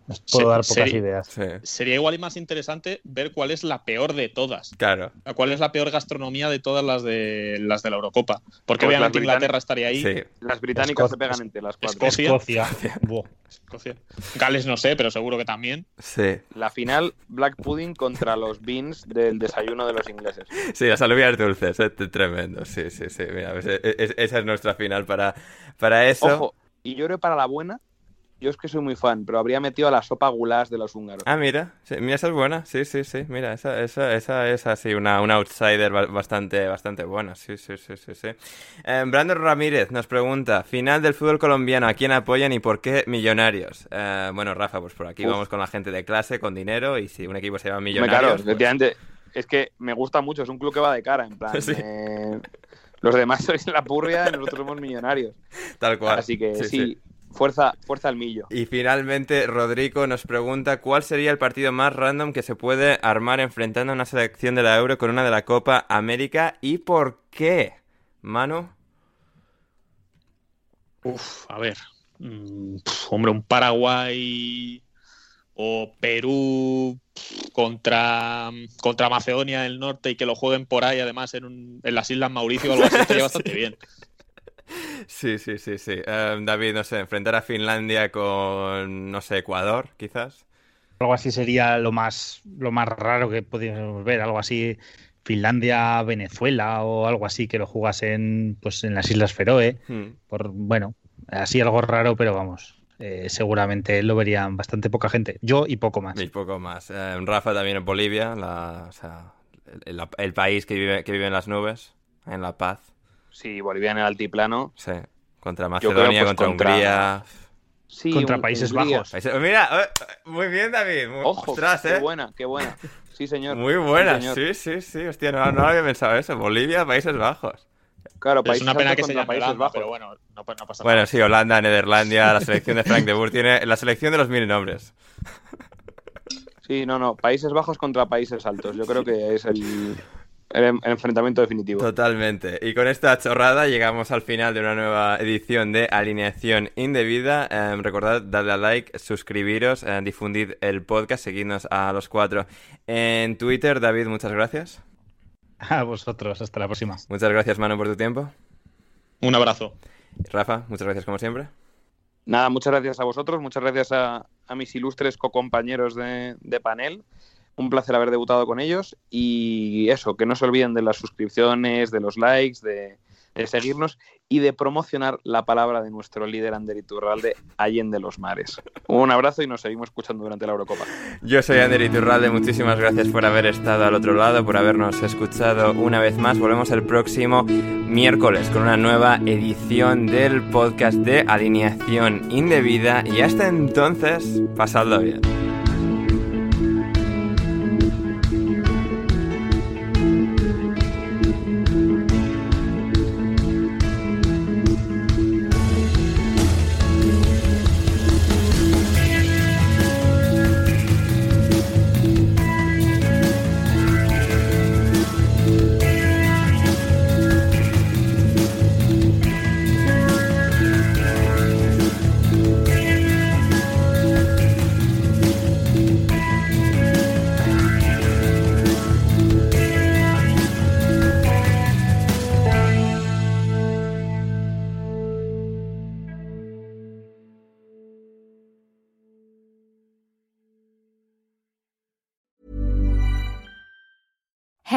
os puedo Se- dar pocas ideas. sí. Sería igual y más interesante ver cuál es la peor de todas. Claro. ¿Cuál es la peor gastronomía de todas las de las de la Eurocopa? Porque Pues obviamente Inglaterra estaría ahí. Sí. Las británicas se pegan entre las cuatro. Escocia. Escocia. Escocia. Gales no sé, pero seguro que también. Sí. La final, Black Pudding contra los beans del desayuno de los ingleses. Sí, las alubias dulces, eh, tremendo. Sí, sí, sí. Mira, pues, e- e- esa es nuestra final para, para eso. Ojo, y yo creo que para la buena, yo es que soy muy fan, pero habría metido a la sopa goulash de los húngaros. Ah, mira, sí, mira, esa es buena, sí, sí, sí, mira, esa, esa, esa es así, una, una outsider ba- bastante, bastante buena, sí, sí, sí, sí, sí. Eh, Brandon Ramírez nos pregunta, final del fútbol colombiano, ¿a quién apoyan y por qué Millonarios? Eh, bueno, Rafa, pues por aquí Uf. vamos con la gente de clase, con dinero, y si un equipo se llama Millonarios, claro, pues- efectivamente, es que me gusta mucho, es un club que va de cara, en plan. Sí. eh, los demás sois la purria y nosotros somos millonarios. tal cual. Así que sí, fuerza, fuerza al millo. Y finalmente, Rodrigo nos pregunta cuál sería el partido más random que se puede armar enfrentando a una selección de la Euro con una de la Copa América y por qué. Manu. Uf, a ver. Mm, pf, hombre, un Paraguay o Perú contra, contra Macedonia del Norte y que lo jueguen por ahí, además, en, un- en las Islas Mauricio o algo así, estaría bastante bien. Sí, sí, sí, sí. Eh, David, no sé, enfrentar a Finlandia con, no sé, Ecuador, quizás. Algo así sería lo más, lo más raro que podríamos ver, algo así Finlandia, Venezuela o algo así que lo jugasen pues en las Islas Feroe, Hmm. por bueno, así algo raro, pero vamos, eh, seguramente lo verían bastante poca gente, yo y poco más. Y poco más. Eh, Rafa también en Bolivia, la, o sea, el, el- el país que vive, que vive en las nubes, en la paz. Sí, Bolivia en el altiplano. Sí. Contra creo, Macedonia, pues, contra, contra- Hungría. Sí, Contra un- Países Hungría. Bajos. Mira, eh, muy bien, David. Muy, Ojo, ostras, qué eh. buena, qué buena. Sí, señor. Muy buena, señor. sí, sí, sí. Hostia, no, no había pensado eso. Bolivia, Países Bajos. Claro, Es una pena que se Países Holanda, Bajos. pero bueno, no, pa- no pasa Bueno, nada. sí, Holanda, Nederlandia, la selección de Frank de Boer tiene la selección de los mil nombres. Sí, no, no. Países Bajos contra Países Altos. Yo creo que es el, el, enfrentamiento definitivo. Totalmente. Y con esta chorrada llegamos al final de una nueva edición de Alineación Indebida. Em, recordad darle a like, suscribiros, eh, difundid el podcast, seguidnos a los cuatro en Twitter. David, muchas gracias. A vosotros, hasta la próxima. Muchas gracias, Manu, por tu tiempo. Un abrazo. Rafa, muchas gracias como siempre. Nada, muchas gracias a vosotros, muchas gracias a, mis ilustres co-compañeros de, de panel un placer haber debutado con ellos y eso, que no se olviden de las suscripciones, de los likes, de, seguirnos y de promocionar la palabra de nuestro líder Ander Iturralde, Allende los Mares. Un abrazo y nos seguimos escuchando durante la Eurocopa. Yo soy Ander Iturralde, muchísimas gracias por haber estado al otro lado, por habernos escuchado una vez más. Volvemos el próximo miércoles con una nueva edición del podcast de Alineación Indebida y hasta entonces, pasadlo bien.